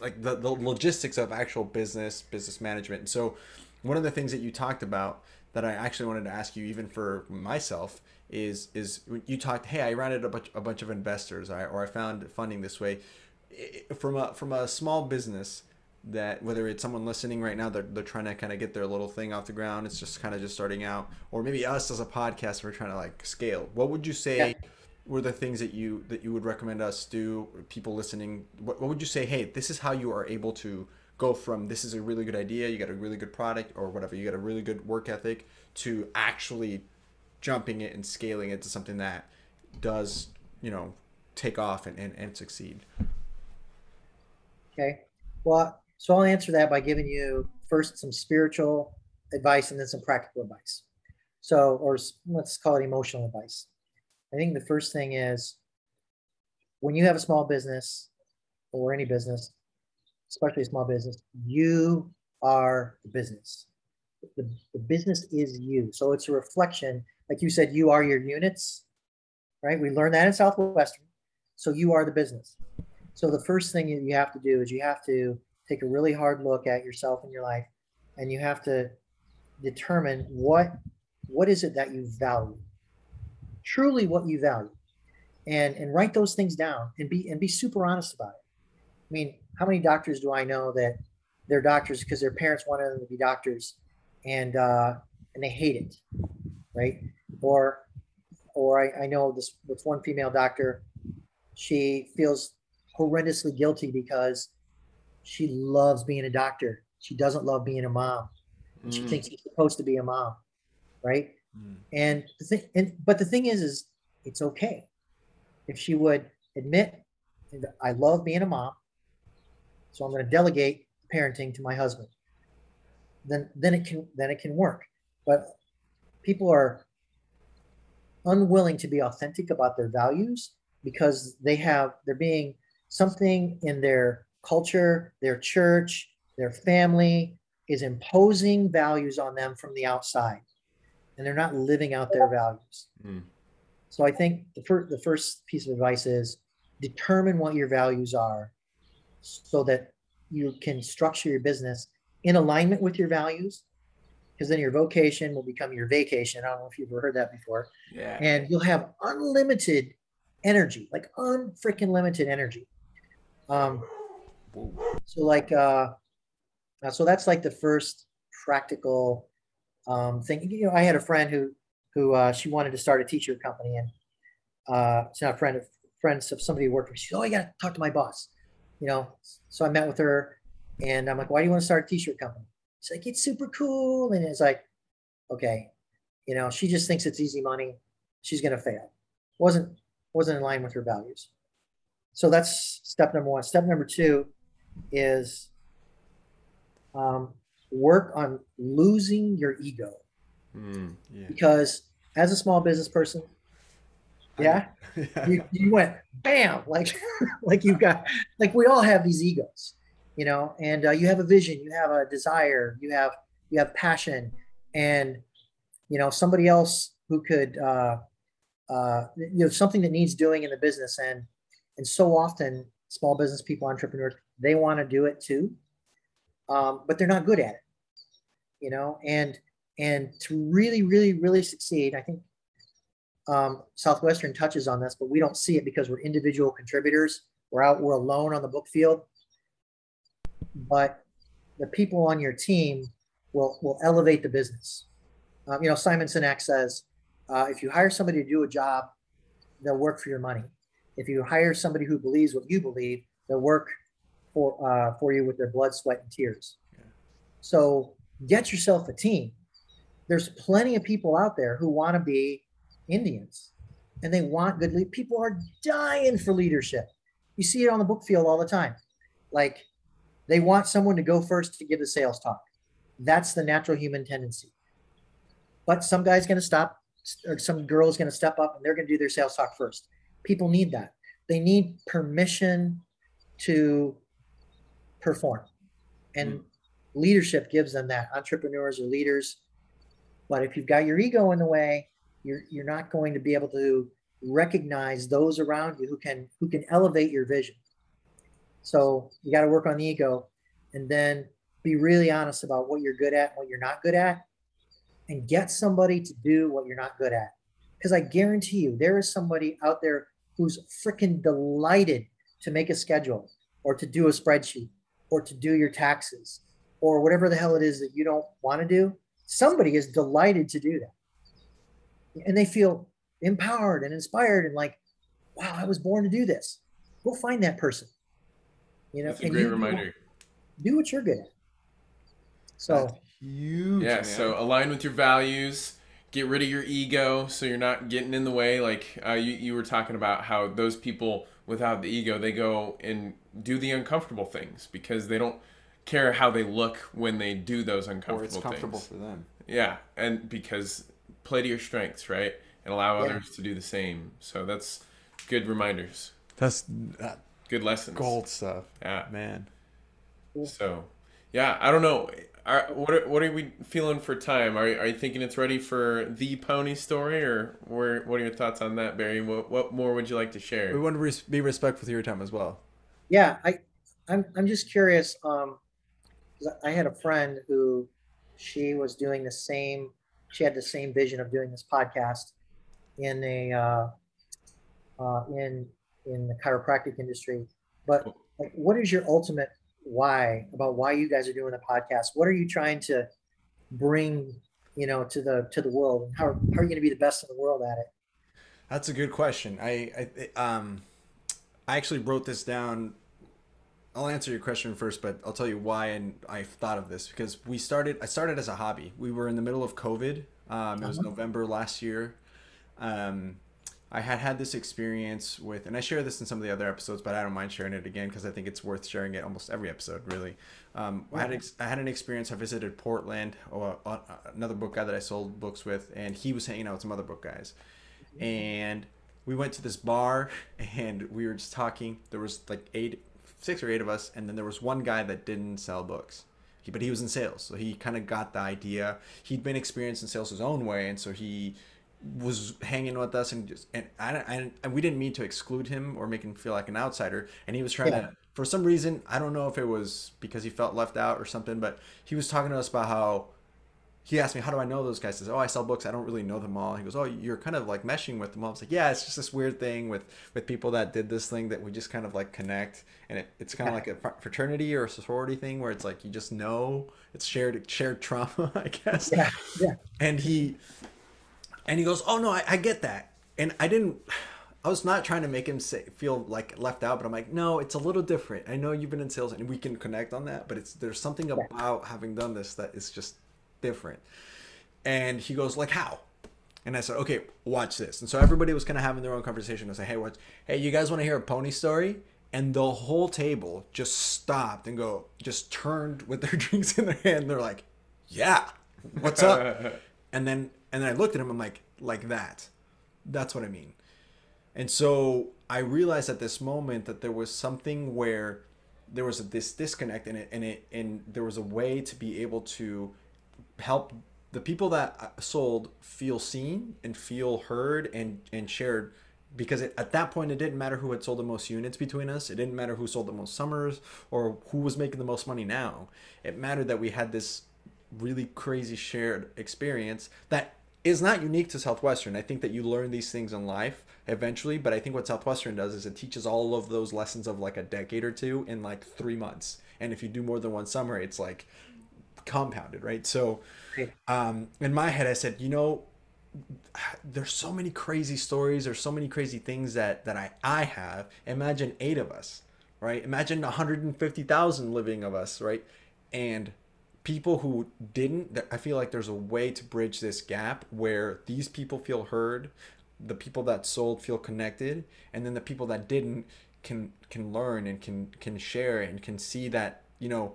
like the, the logistics of actual business business management and so one of the things that you talked about that i actually wanted to ask you even for myself is is you talked hey i rounded a bunch, a bunch of investors or i found funding this way from a from a small business that whether it's someone listening right now they're, they're trying to kind of get their little thing off the ground it's just kind of just starting out or maybe us as a podcast we're trying to like scale what would you say Yeah. Were the things that you that you would recommend us do people listening what, what would you say hey this is how you are able to go from this is a really good idea you got a really good product or whatever you got a really good work ethic to actually jumping it and scaling it to something that does you know take off and, and, and succeed Okay. Well, so I'll answer that by giving you first some spiritual advice and then some practical advice. So, or let's call it emotional advice. I think the first thing is when you have a small business or any business, especially a small business, you are the business. The, the business is you. So it's a reflection, like you said, you are your units, right? We learned that in Southwestern. So you are the business. So the first thing you you have to do is you have to take a really hard look at yourself and your life and you have to determine what what is it that you value truly what you value. And and write those things down and be and be super honest about it. I mean how many doctors do i know that they're doctors because their parents wanted them to be doctors and uh and they hate it right? Or or i, I know this with one female doctor she feels horrendously guilty because she loves being a doctor. She doesn't love being a mom. She Mm. thinks she's supposed to be a mom right And the thing and but the thing is is it's okay. If she would admit i love being a mom so i'm going to delegate parenting to my husband. Then then it can then it can work. But people are unwilling to be authentic about their values because they have they're being something in their culture their church their family is imposing values on them from the outside and they're not living out their values Mm. so i think the, fir- the first piece of advice is determine what your values are so that you can structure your business in alignment with your values because then your vocation will become your vacation i don't know if you've ever heard that before Yeah. and you'll have unlimited energy, like unfreaking limited energy. Um, so like, uh, uh, so that's like the first practical um, thing. You know, I had a friend who who uh, she wanted to start a t-shirt company, and uh, it's not a friend of friends of somebody who worked for. She said, "Oh, I got to talk to my boss." You know, so I met with her, and I'm like, "Why do you want to start a t-shirt company?" She's like, "It's super cool," and it's like, "Okay." You know, she just thinks it's easy money. She's gonna fail. wasn't wasn't in line with her values. So that's step number one. Step number two is um, work on losing your ego Mm. Yeah. because as a small business person, yeah, yeah. you, you went bam like like you got like we all have these egos you know and uh, you have a vision you have a desire you have you have passion and you know somebody else who could uh uh you know something that needs doing in the business and and so often small business people entrepreneurs they want to do it too um, but they're not good at it you know and and to really really really succeed i think um, Southwestern touches on this, but we don't see it because we're individual contributors. We're out, we're alone on the book field. But the people on your team will will elevate the business. Um, you know, Simon Sinek says, uh, if you hire somebody to do a job, they'll work for your money. If you hire somebody who believes what you believe, they'll work for uh, for you with their blood, sweat, and tears. So get yourself a team. There's plenty of people out there who want to be Indians and they want good lead. People are dying for leadership. You see it on the book field all the time. Like they want someone to go first to give the sales talk. That's the natural human tendency. But some guy's going to stop, or some girl's going to step up and they're going to do their sales talk first. People need that. They need permission to perform. And mm. leadership gives them that. Entrepreneurs or leaders. But if you've got your ego in the way, you're you're not going to be able to recognize those around you who can who can elevate your vision. So you got to work on the ego and then be really honest about what you're good at and what you're not good at and get somebody to do what you're not good at. Because I guarantee you there is somebody out there who's freaking delighted to make a schedule or to do a spreadsheet or to do your taxes or whatever the hell it is that you don't want to do. Somebody is delighted to do that and they feel empowered and inspired and like, wow, I was born to do this. Go find that person. You know, That's a and great you reminder. Do what you're good at. So Huge. Yeah, man. so align with your values. Get rid of your ego so you're not getting in the way. Like uh, you, you were talking about how those people without the ego, they go and do the uncomfortable things because they don't care how they look when they do those uncomfortable or uncomfortable it's comfortable things. for them. Yeah, and because play to your strengths, right? And allow Yeah. others to do the same. So that's good reminders. That's uh, Good lessons. gold stuff, Yeah. man. So, yeah, I don't know. Are, what are, what are we feeling for time? Are, are you thinking it's ready for the pony story, or where, what are your thoughts on that, Barry? What, what more would you like to share? We want to res- be respectful of your time as well. yeah, I I'm I'm just curious. Um, 'cause I had a friend who she was doing the same. She had the same vision of doing this podcast in a uh, uh, in in the chiropractic industry. But like, what is your ultimate why about why you guys are doing the podcast? What are you trying to bring, you know, to the to the world? How, how are you going to be the best in the world at it? That's a good question. I, I um I actually wrote this down. I'll answer your question first, but I'll tell you why and I thought of this because we started. I started as a hobby. We were in the middle of COVID. Um, it was Uh-huh. November last year. Um, I had had this experience with, and I share this in some of the other episodes, but I don't mind sharing it again because I think it's worth sharing it almost every episode, really. Um, I had ex- I had an experience. I visited Portland, or uh, another book guy that I sold books with, and he was hanging out with some other book guys, and we went to this bar and we were just talking. There was like eight, six or eight of us, and then there was one guy that didn't sell books. He, but he was in sales, so he kind of got the idea. He'd been experienced in sales his own way, and so he was hanging with us and just and I, I and we didn't mean to exclude him or make him feel like an outsider. And he was trying Yeah. to for some reason I don't know if it was because he felt left out or something but he was talking to us about how he asked me how do I know those guys? I said oh I sell books. I don't really know them all. He goes oh you're kind of like meshing with them all. I was like yeah it's just this weird thing with with people that did this thing that we just kind of like connect. And it, it's kind of like a fraternity or a sorority thing where it's like you just know it's shared shared trauma I guess. Yeah, yeah. and he and he goes oh no I, I get that. And i didn't i was not trying to make him say, feel like left out but i'm like no it's a little different. I know you've been in sales and we can connect on that but it's there's something about having done this that is just different. And he goes like how? And i said okay watch this. And so everybody was kind of having their own conversation i say hey what hey you guys want to hear a pony story? And the whole table just stopped and go just turned with their drinks in their hand. They're like yeah what's up? And then and then I looked at him. I'm like, like that. That's what I mean. And so I realized at this moment that there was something where there was a, this disconnect in it, and it and there was a way to be able to help the people that uh, sold feel seen and feel heard and and shared because it, at that point it didn't matter who had sold the most units between us it didn't matter who sold the most summers or who was making the most money now it mattered that we had this really crazy shared experience that is not unique to Southwestern. I think that you learn these things in life eventually, but I think what Southwestern does is it teaches all of those lessons of like a decade or two in like three months. And if you do more than one summer, it's like compounded, right? So um, in my head, I said, you know, there's so many crazy stories there's so many crazy things that that I I have imagine 8 of us right imagine 150,000 living of us right and people who didn't i feel like there's a way to bridge this gap where these people feel heard the people that sold feel connected and then the people that didn't can can learn and can can share and can see that you know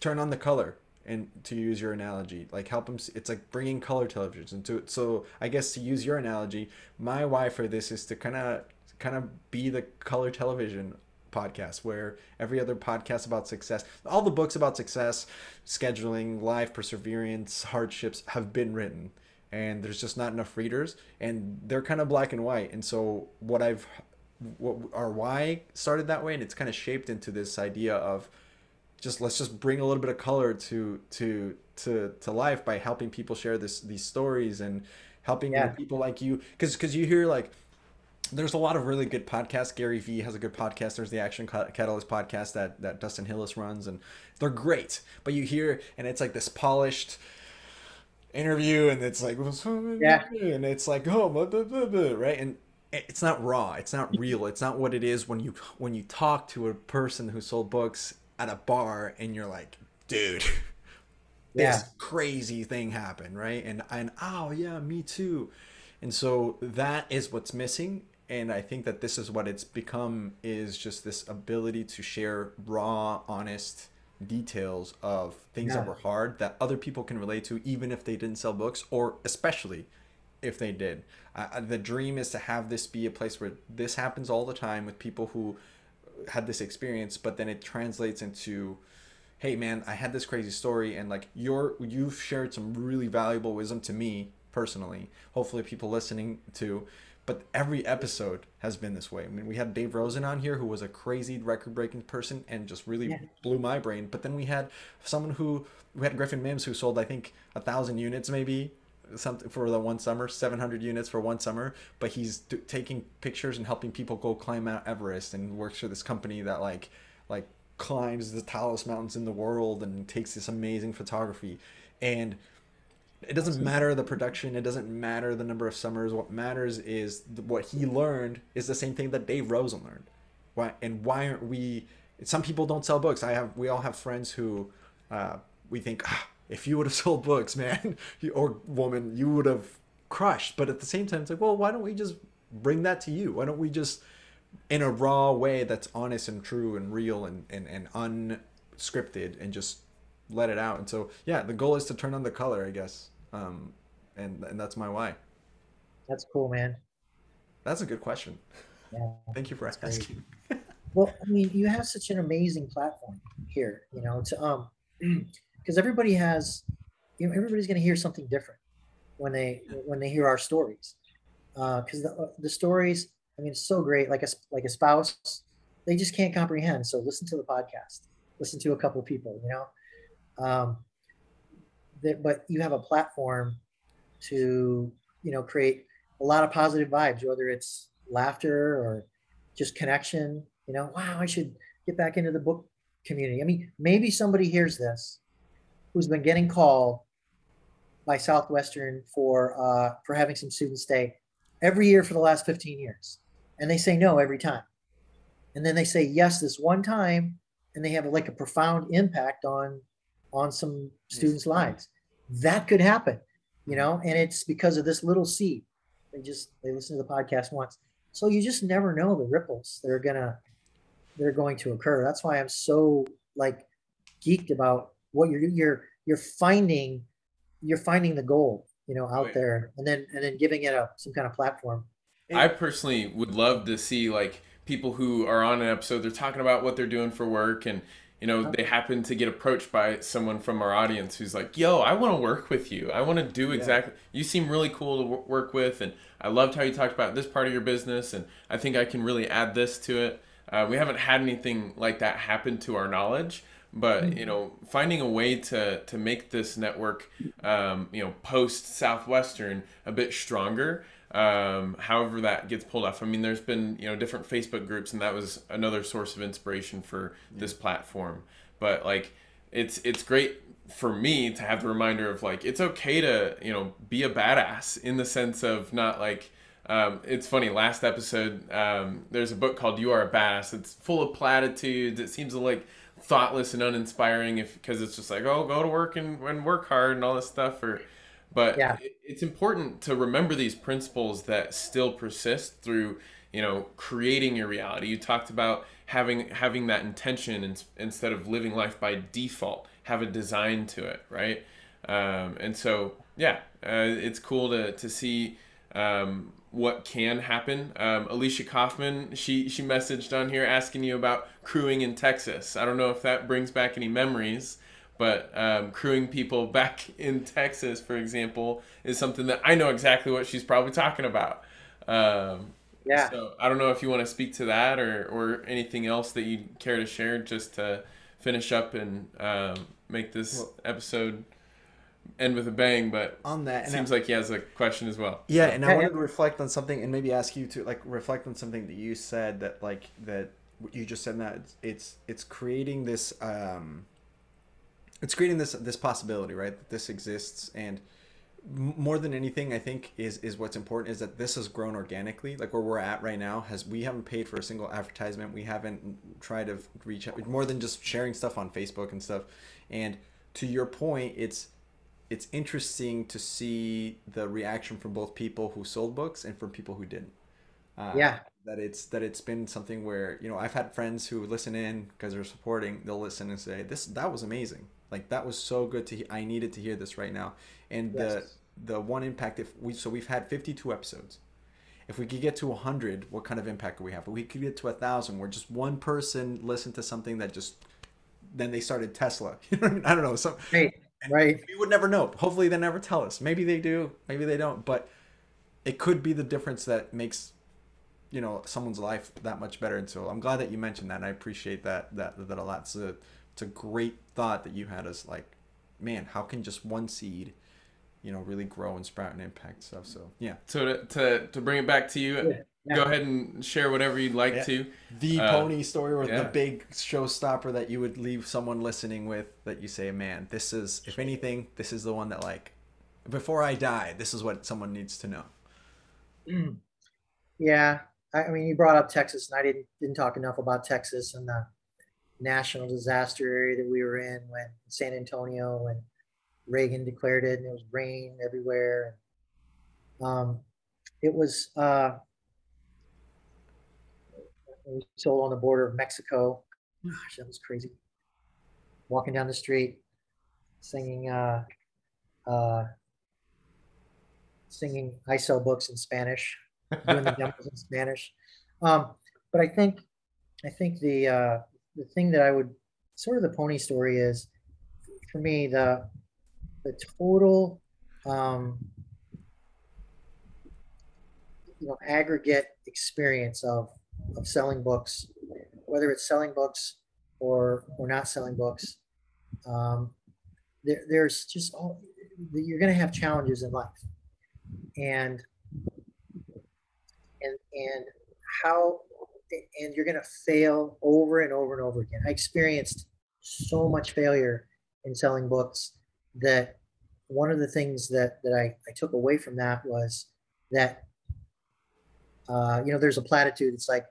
turn on the color. And to use your analogy like help them see, it's like bringing color televisions into it. So i guess to use your analogy my why for this is to kind of kind of be the color television podcast where every other podcast about success all the books about success scheduling life perseverance hardships have been written. And there's just not enough readers and they're kind of black and white. And so what i've what our why started that way and it's kind of shaped into this idea of just let's just bring a little bit of color to to to to life by helping people share this these stories and helping Yeah. people like you. Because because you hear like there's a lot of really good podcasts. Gary Vee has a good podcast. There's the Action Catalyst podcast that that Dustin Hillis runs, and they're great. But you hear, and it's like this polished interview, and it's like, Yeah. and it's like, oh, blah, blah, blah, right? And it's not raw. It's not real. It's not what it is when you when you talk to a person who sold books at a bar, and you're like, dude. Yeah. This crazy thing happened, right? And and oh yeah, me too. And so that is what's missing. And I think that this is what it's become is just this ability to share raw, honest details of things that were hard that other people can relate to, even if they didn't sell books, or especially if they did. Uh, the dream is to have this be a place where this happens all the time with people who had this experience, but then it translates into hey man i had this crazy story and like you're you've shared some really valuable wisdom to me personally hopefully people listening to but every episode has been this way. I mean, we had Dave Rosen on here, who was a crazy record-breaking person and just really Yeah. blew my brain. But then we had someone who we had Griffin Mims, who sold I think a thousand units maybe something for the one summer, 700 units for one summer. But he's d- taking pictures and helping people go climb Mount Everest and works for this company that like like climbs the tallest mountains in the world and takes this amazing photography and it doesn't matter the production it doesn't matter the number of summers what matters is th- what he learned is the same thing that dave rosen learned. Why and why aren't we some people don't sell books. I have we all have friends who uh, we think ah, if you would have sold books man or woman you would have crushed. But at the same time it's like well why don't we just bring that to you? Why don't we just in a raw way that's honest and true and real and, and, and unscripted and just let it out. And so, yeah, the goal is to turn on the color, I guess. Um, and, and that's my why. That's cool, man. That's a good question. Yeah. Thank you for asking. Well, I mean, you have such an amazing platform here, you know, to um, because everybody has, you know, everybody's going to hear something different when they when they hear our stories, Uh because the the stories, I mean, it's so great. Like a like a spouse, they just can't comprehend. So listen to the podcast, listen to a couple of people, you know, um, that, but you have a platform to you know create a lot of positive vibes, whether it's laughter or just connection. You know, wow, I should get back into the book community. I mean, maybe somebody hears this who's been getting called by Southwestern for uh, for having some students stay every year for the last 15 years, and they say no every time, and then they say yes this one time, and they have like a profound impact on on some students' lives. That could happen, you know, and it's because of this little seed. They just they listen to the podcast once, so you just never know the ripples that are gonna they're going to occur. That's why I'm so like geeked about what you're you're you're finding you're finding the gold, you know, out Right. there, and then and then giving it a some kind of platform. I personally would love to see like people who are on an episode, they're talking about what they're doing for work and you know, they happen to get approached by someone from our audience who's like, "Yo, I want to work with you. I want to do exactly. You seem really cool to w- work with, and I loved how you talked about this part of your business, and I think I can really add this to it." Uh, we haven't had anything like that happen to our knowledge, but you know, finding a way to to make this network, um, you know, post Southwestern a bit stronger. Um, however that gets pulled off. I mean, there's been you know different Facebook groups, and that was another source of inspiration for this platform. But like, it's it's great for me to have the reminder of like it's okay to you know be a badass in the sense of not like um, it's funny last episode um, there's a book called you are a badass it's full of platitudes it seems like thoughtless and uninspiring if because it's just like oh go to work and, and work hard and all this stuff or but Yeah. it's important to remember these principles that still persist through you know creating your reality. You talked about having having that intention in, instead of living life by default have a design to it right? Um, and so yeah uh, it's cool to, to see um, what can happen. Um, alicia kaufman she she messaged on here asking you about crewing in texas. I don't know if that brings back any memories but um, crewing people back in Texas, for example, is something that I know exactly what she's probably talking about. Um, Yeah. So I don't know if you want to speak to that or, or anything else that you care to share just to finish up and um, make this Well- episode end with a bang. But On that, it and seems like he has a question as well. Yeah, and I wanted to reflect on something and maybe ask you to like reflect on something that you said that like that you just said that it's it's, it's creating this um it's creating this this possibility, right? That this exists and more than anything I think is is what's important is that this has grown organically. Like where we're at right now has we haven't paid for a single advertisement. We haven't tried to reach out more than just sharing stuff on Facebook and stuff. And to your point, it's it's interesting to see the reaction from both people who sold books and from people who didn't. Uh, Yeah. That it's that it's been something where you know I've had friends who listen in because they're supporting. They'll listen and say this that was amazing. Like that was so good to. He- I needed to hear this right now. And Yes. the the one impact if we so we've had fifty two episodes. If we could get to hundred, what kind of impact could we have? If we could get to a thousand, where just one person listened to something that just then they started Tesla. You know what I mean? I don't know. Some Right. Right. we would never know. Hopefully, they never tell us. Maybe they do. Maybe they don't. But it could be the difference that makes you know someone's life that much better and so i'm glad that you mentioned that and i appreciate that that that a lot a, it's a great thought that you had as like man how can just one seed you know really grow and sprout and impact stuff so yeah So to to, to bring it back to you, Yeah, yeah. go ahead and share whatever you'd like Yeah. to. the Uh, pony story or yeah. the big showstopper that you would leave someone listening with that you say man this is if anything this is the one that like before i die this is what someone needs to know Yeah, I, I mean, you brought up Texas, and I didn't didn't talk enough about Texas and the national disaster area that we were in when San Antonio when Reagan declared it, and it was rain everywhere. Um, it was uh, we sold on the border of Mexico. Gosh, that was crazy. Walking down the street, singing uh, uh, singing I sell books in Spanish doing the demos in Spanish. Um, but I think, I think the uh, the thing that I would sort of the pony story is, for me the the total um, you know aggregate experience of of selling books, whether it's selling books or or not selling books. Um, there, there's just all you're going to have challenges in life, and and and how and you're going to fail over and over and over again. I experienced so much failure in selling books that one of the things that that i, I took away from that was that uh, you know there's a platitude. It's like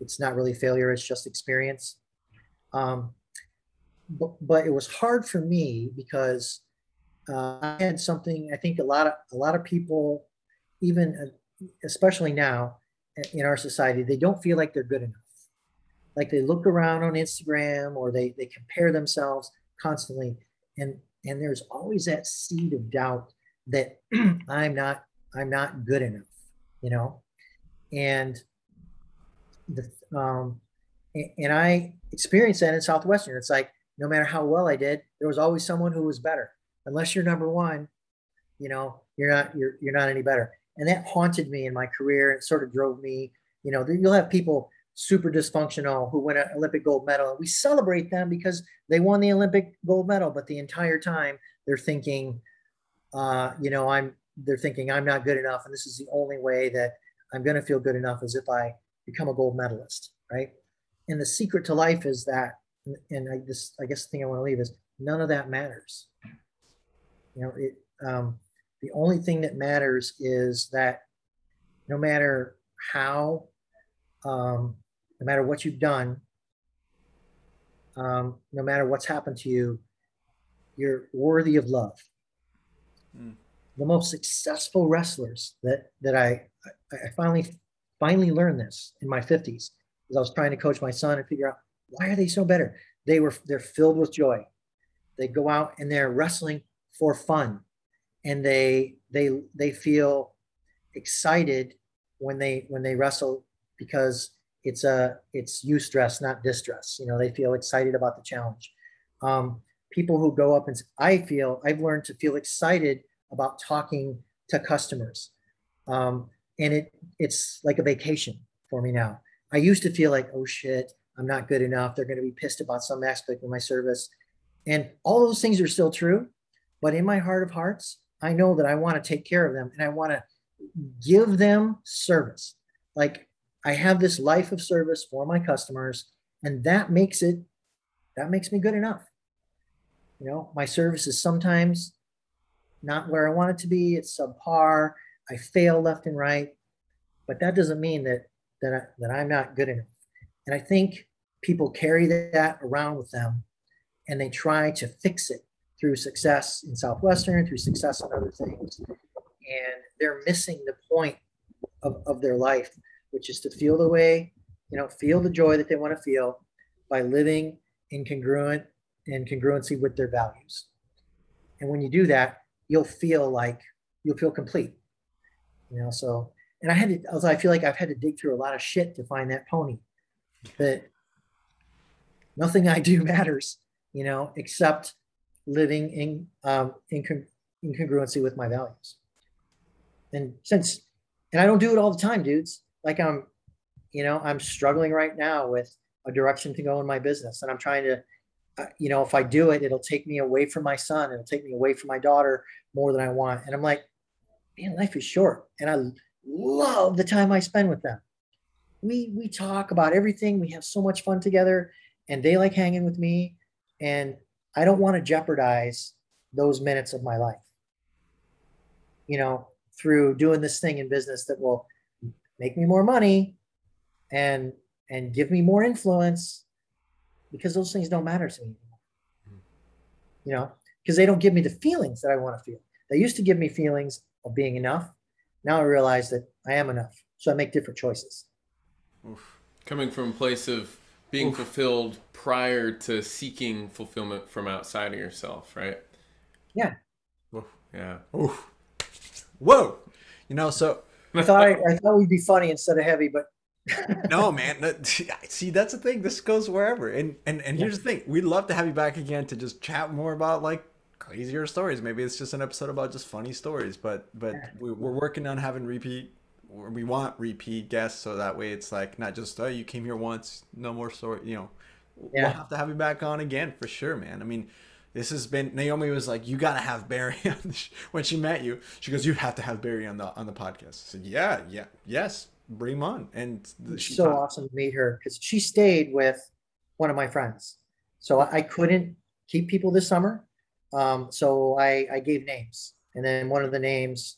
it's not really failure it's just experience. Um, but, but it was hard for me because uh, i had something i think a lot of a lot of people even uh, especially now in our society, they don't feel like they're good enough. Like they look around on Instagram or they they compare themselves constantly, and and there's always that seed of doubt that I'm not I'm not good enough, you know, and the um and I experienced that in Southwestern. It's like no matter how well I did, there was always someone who was better. Unless you're number one, you know, you're not you're you're not any better and that haunted me in my career and sort of drove me. You know you'll have people super dysfunctional who win an olympic gold medal and we celebrate them because they won the olympic gold medal but the entire time they're thinking uh, you know i'm they're thinking i'm not good enough and this is the only way that i'm going to feel good enough is if i become a gold medalist right? And the secret to life is that and i this i guess the thing i want to leave is none of that matters. You know it um, the only thing that matters is that no matter how, um, no matter what you've done, um, no matter what's happened to you, you're worthy of love. Mm. The most successful wrestlers that that I, I finally finally learned this in my 50s as I was trying to coach my son and figure out why are they so better. They were they're filled with joy. They go out and they're wrestling for fun and they they they feel excited when they when they wrestle because it's a it's eustress not distress. You know they feel excited about the challenge. Um, people who go up and i feel i've learned to feel excited about talking to customers. Um, and it it's like a vacation for me now. I used to feel like oh shit i'm not good enough. They're going to be pissed about some aspect of my service. And all those things are still true but in my heart of hearts I know that I want to take care of them and I want to give them service. Like I have this life of service for my customers, and that makes it that makes me good enough. You know, my service is sometimes not where I want it to be. It's subpar. I fail left and right, but that doesn't mean that that I, that I'm not good enough. And I think people carry that around with them, and they try to fix it through success in Southwestern, through success in other things. And they're missing the point of, of their life, which is to feel the way, you know, feel the joy that they want to feel by living in congruent congruency with their values. And when you do that, you'll feel like you'll feel complete. You know, so and I had to also I feel like I've had to dig through a lot of shit to find that pony. That nothing I do matters, you know, except living in um, in, con- in congruency with my values. and since, and I don't do it all the time, dudes. Like I'm, you know, I'm struggling right now with a direction to go in my business, and I'm trying to, uh, you know, if I do it, it'll take me away from my son, it'll take me away from my daughter more than I want, and I'm like, man, life is short, and I love the time I spend with them. We we talk about everything. We have so much fun together, and they like hanging with me, and I don't want to jeopardize those minutes of my life. You know, through doing this thing in business that will make me more money and and give me more influence because those things don't matter to me anymore. You know, because they don't give me the feelings that I want to feel. They used to give me feelings of being enough. Now I realize that I am enough. So I make different choices. Oof. Coming from a place of being Oof. fulfilled prior to seeking fulfillment from outside of yourself, right? Yeah. Oof. Yeah. Oof. Whoa. You know, so I thought I, I thought we'd be funny instead of heavy, but no, man. See, that's the thing. This goes wherever. And and and here's the thing. We'd love to have you back again to just chat more about like crazier stories. Maybe it's just an episode about just funny stories. But but we're working on having repeat. We want repeat guests so that way it's like not just oh you came here once, no more story. You know, yeah. we'll have to have you back on again for sure, man. I mean. This has been Naomi was like, you gotta have Barry on the sh-. when she met you. She goes, you have to have Barry on the on the podcast. I said, yeah, yeah, yes, bring him on. And she so awesome to meet her because she stayed with one of my friends. So I couldn't keep people this summer. Um, so I, I gave names. And then one of the names,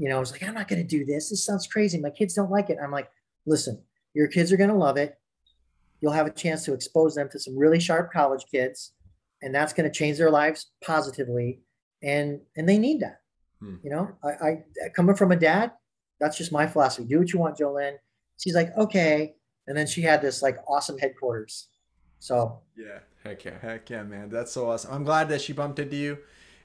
you know, I was like, I'm not going to do this. This sounds crazy. My kids don't like it. I'm like, listen, your kids are going to love it. You'll have a chance to expose them to some really sharp college kids, and that's going to change their lives positively. And and they need that. Hmm. You know, I, I coming from a dad, that's just my philosophy. Do what you want, Jolynn. She's like, okay. And then she had this like awesome headquarters. So yeah, heck yeah, heck yeah, man. That's so awesome. I'm glad that she bumped into you.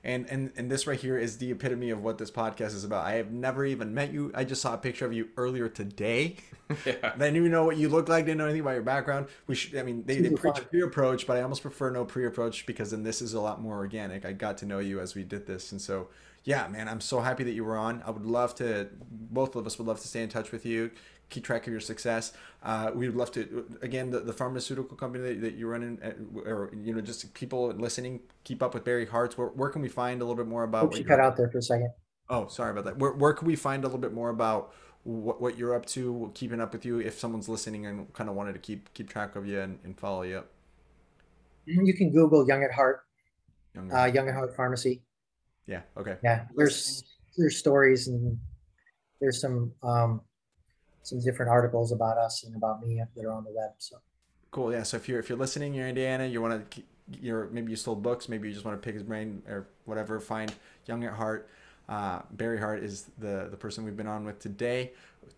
And, and and this right here is the epitome of what this podcast is about. I have never even met you. I just saw a picture of you earlier today. Yeah. I didn't even know what you looked like. Didn't know anything about your background. We should. I mean, they, they preach pre-approach, but I almost prefer no pre-approach because then this is a lot more organic. I got to know you as we did this, and so yeah, man, I'm so happy that you were on. I would love to, both of us would love to stay in touch with you, keep track of your success. Uh, we would love to, again, the, the pharmaceutical company that, that you're running, uh, or, you know, just people listening, keep up with Barry Harts. Where, where can we find a little bit more about? Oops, you cut out there for a second. Oh, sorry about that. Where, where can we find a little bit more about what, what you're up to, keeping up with you, if someone's listening and kind of wanted to keep keep track of you and, and follow you up? You can Google Young at Heart, Young at, uh, Young at Heart Pharmacy. Yeah. Okay. Yeah. There's there's stories and there's some um, some different articles about us and about me that are on the web. So cool. Yeah. So if you're if you're listening, you're in Indiana, you want to you're maybe you sold books, maybe you just want to pick his brain or whatever. Find Young at Heart. Uh, Barry Hart is the the person we've been on with today.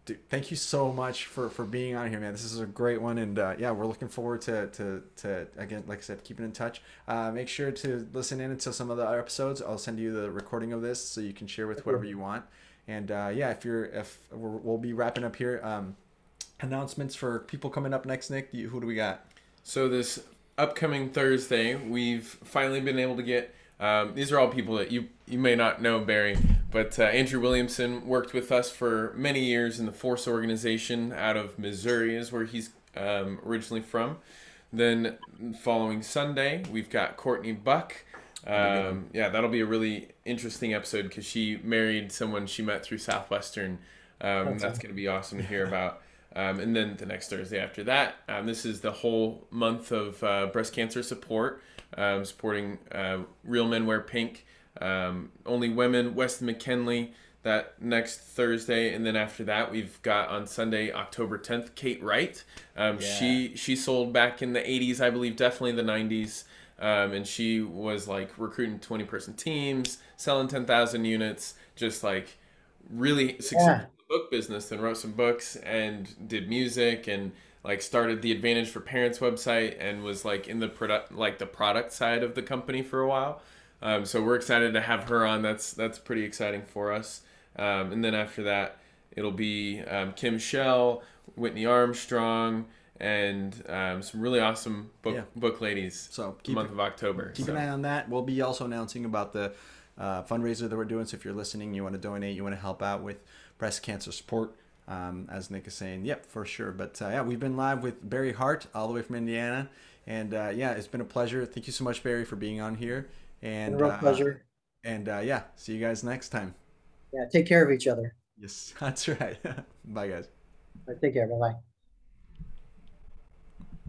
Dude, thank you so much for for being on here, man. This is a great one, and uh, yeah, we're looking forward to to to again, like I said, keeping in touch. Uh, make sure to listen in until some of the other episodes. I'll send you the recording of this so you can share with whoever you want. And uh, yeah, if you're if we will be wrapping up here, um, announcements for people coming up next. Nick, who do we got? So this upcoming Thursday, we've finally been able to get um, these are all people that you you may not know, Barry, but uh, Andrew Williamson worked with us for many years in the Force organization out of Missouri, is where he's um, originally from. Then following Sunday, we've got Courtney Buck. Um, yeah, that'll be a really interesting episode because she married someone she met through Southwestern. Um, that's going to be awesome to hear about. Um, and then the next Thursday after that, um, this is the whole month of uh, breast cancer support um, supporting uh, Real Men Wear Pink, um, Only Women, Weston McKinley that next Thursday, and then after that we've got on Sunday, October 10th, Kate Wright. Um, yeah. She she sold back in the 80s, I believe, definitely the 90s. Um, and she was like recruiting 20 person teams, selling 10,000 units, just like really successful yeah. book business. Then wrote some books and did music and like started the Advantage for Parents website and was like in the product like the product side of the company for a while. Um, so we're excited to have her on. That's that's pretty exciting for us. Um, and then after that, it'll be um, Kim Shell, Whitney Armstrong, and um, some really awesome book yeah. book ladies. So keep month of October. Keep so. an eye on that. We'll be also announcing about the uh, fundraiser that we're doing. So if you're listening, you want to donate, you want to help out with breast cancer support, um, as Nick is saying, yep, for sure. But uh, yeah, we've been live with Barry Hart all the way from Indiana. And uh, yeah, it's been a pleasure. Thank you so much, Barry, for being on here. And a real uh, pleasure. And uh, yeah, see you guys next time. Yeah, take care of each other. Yes, that's right. Bye, guys. All right, take care. Bye bye.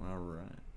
All right.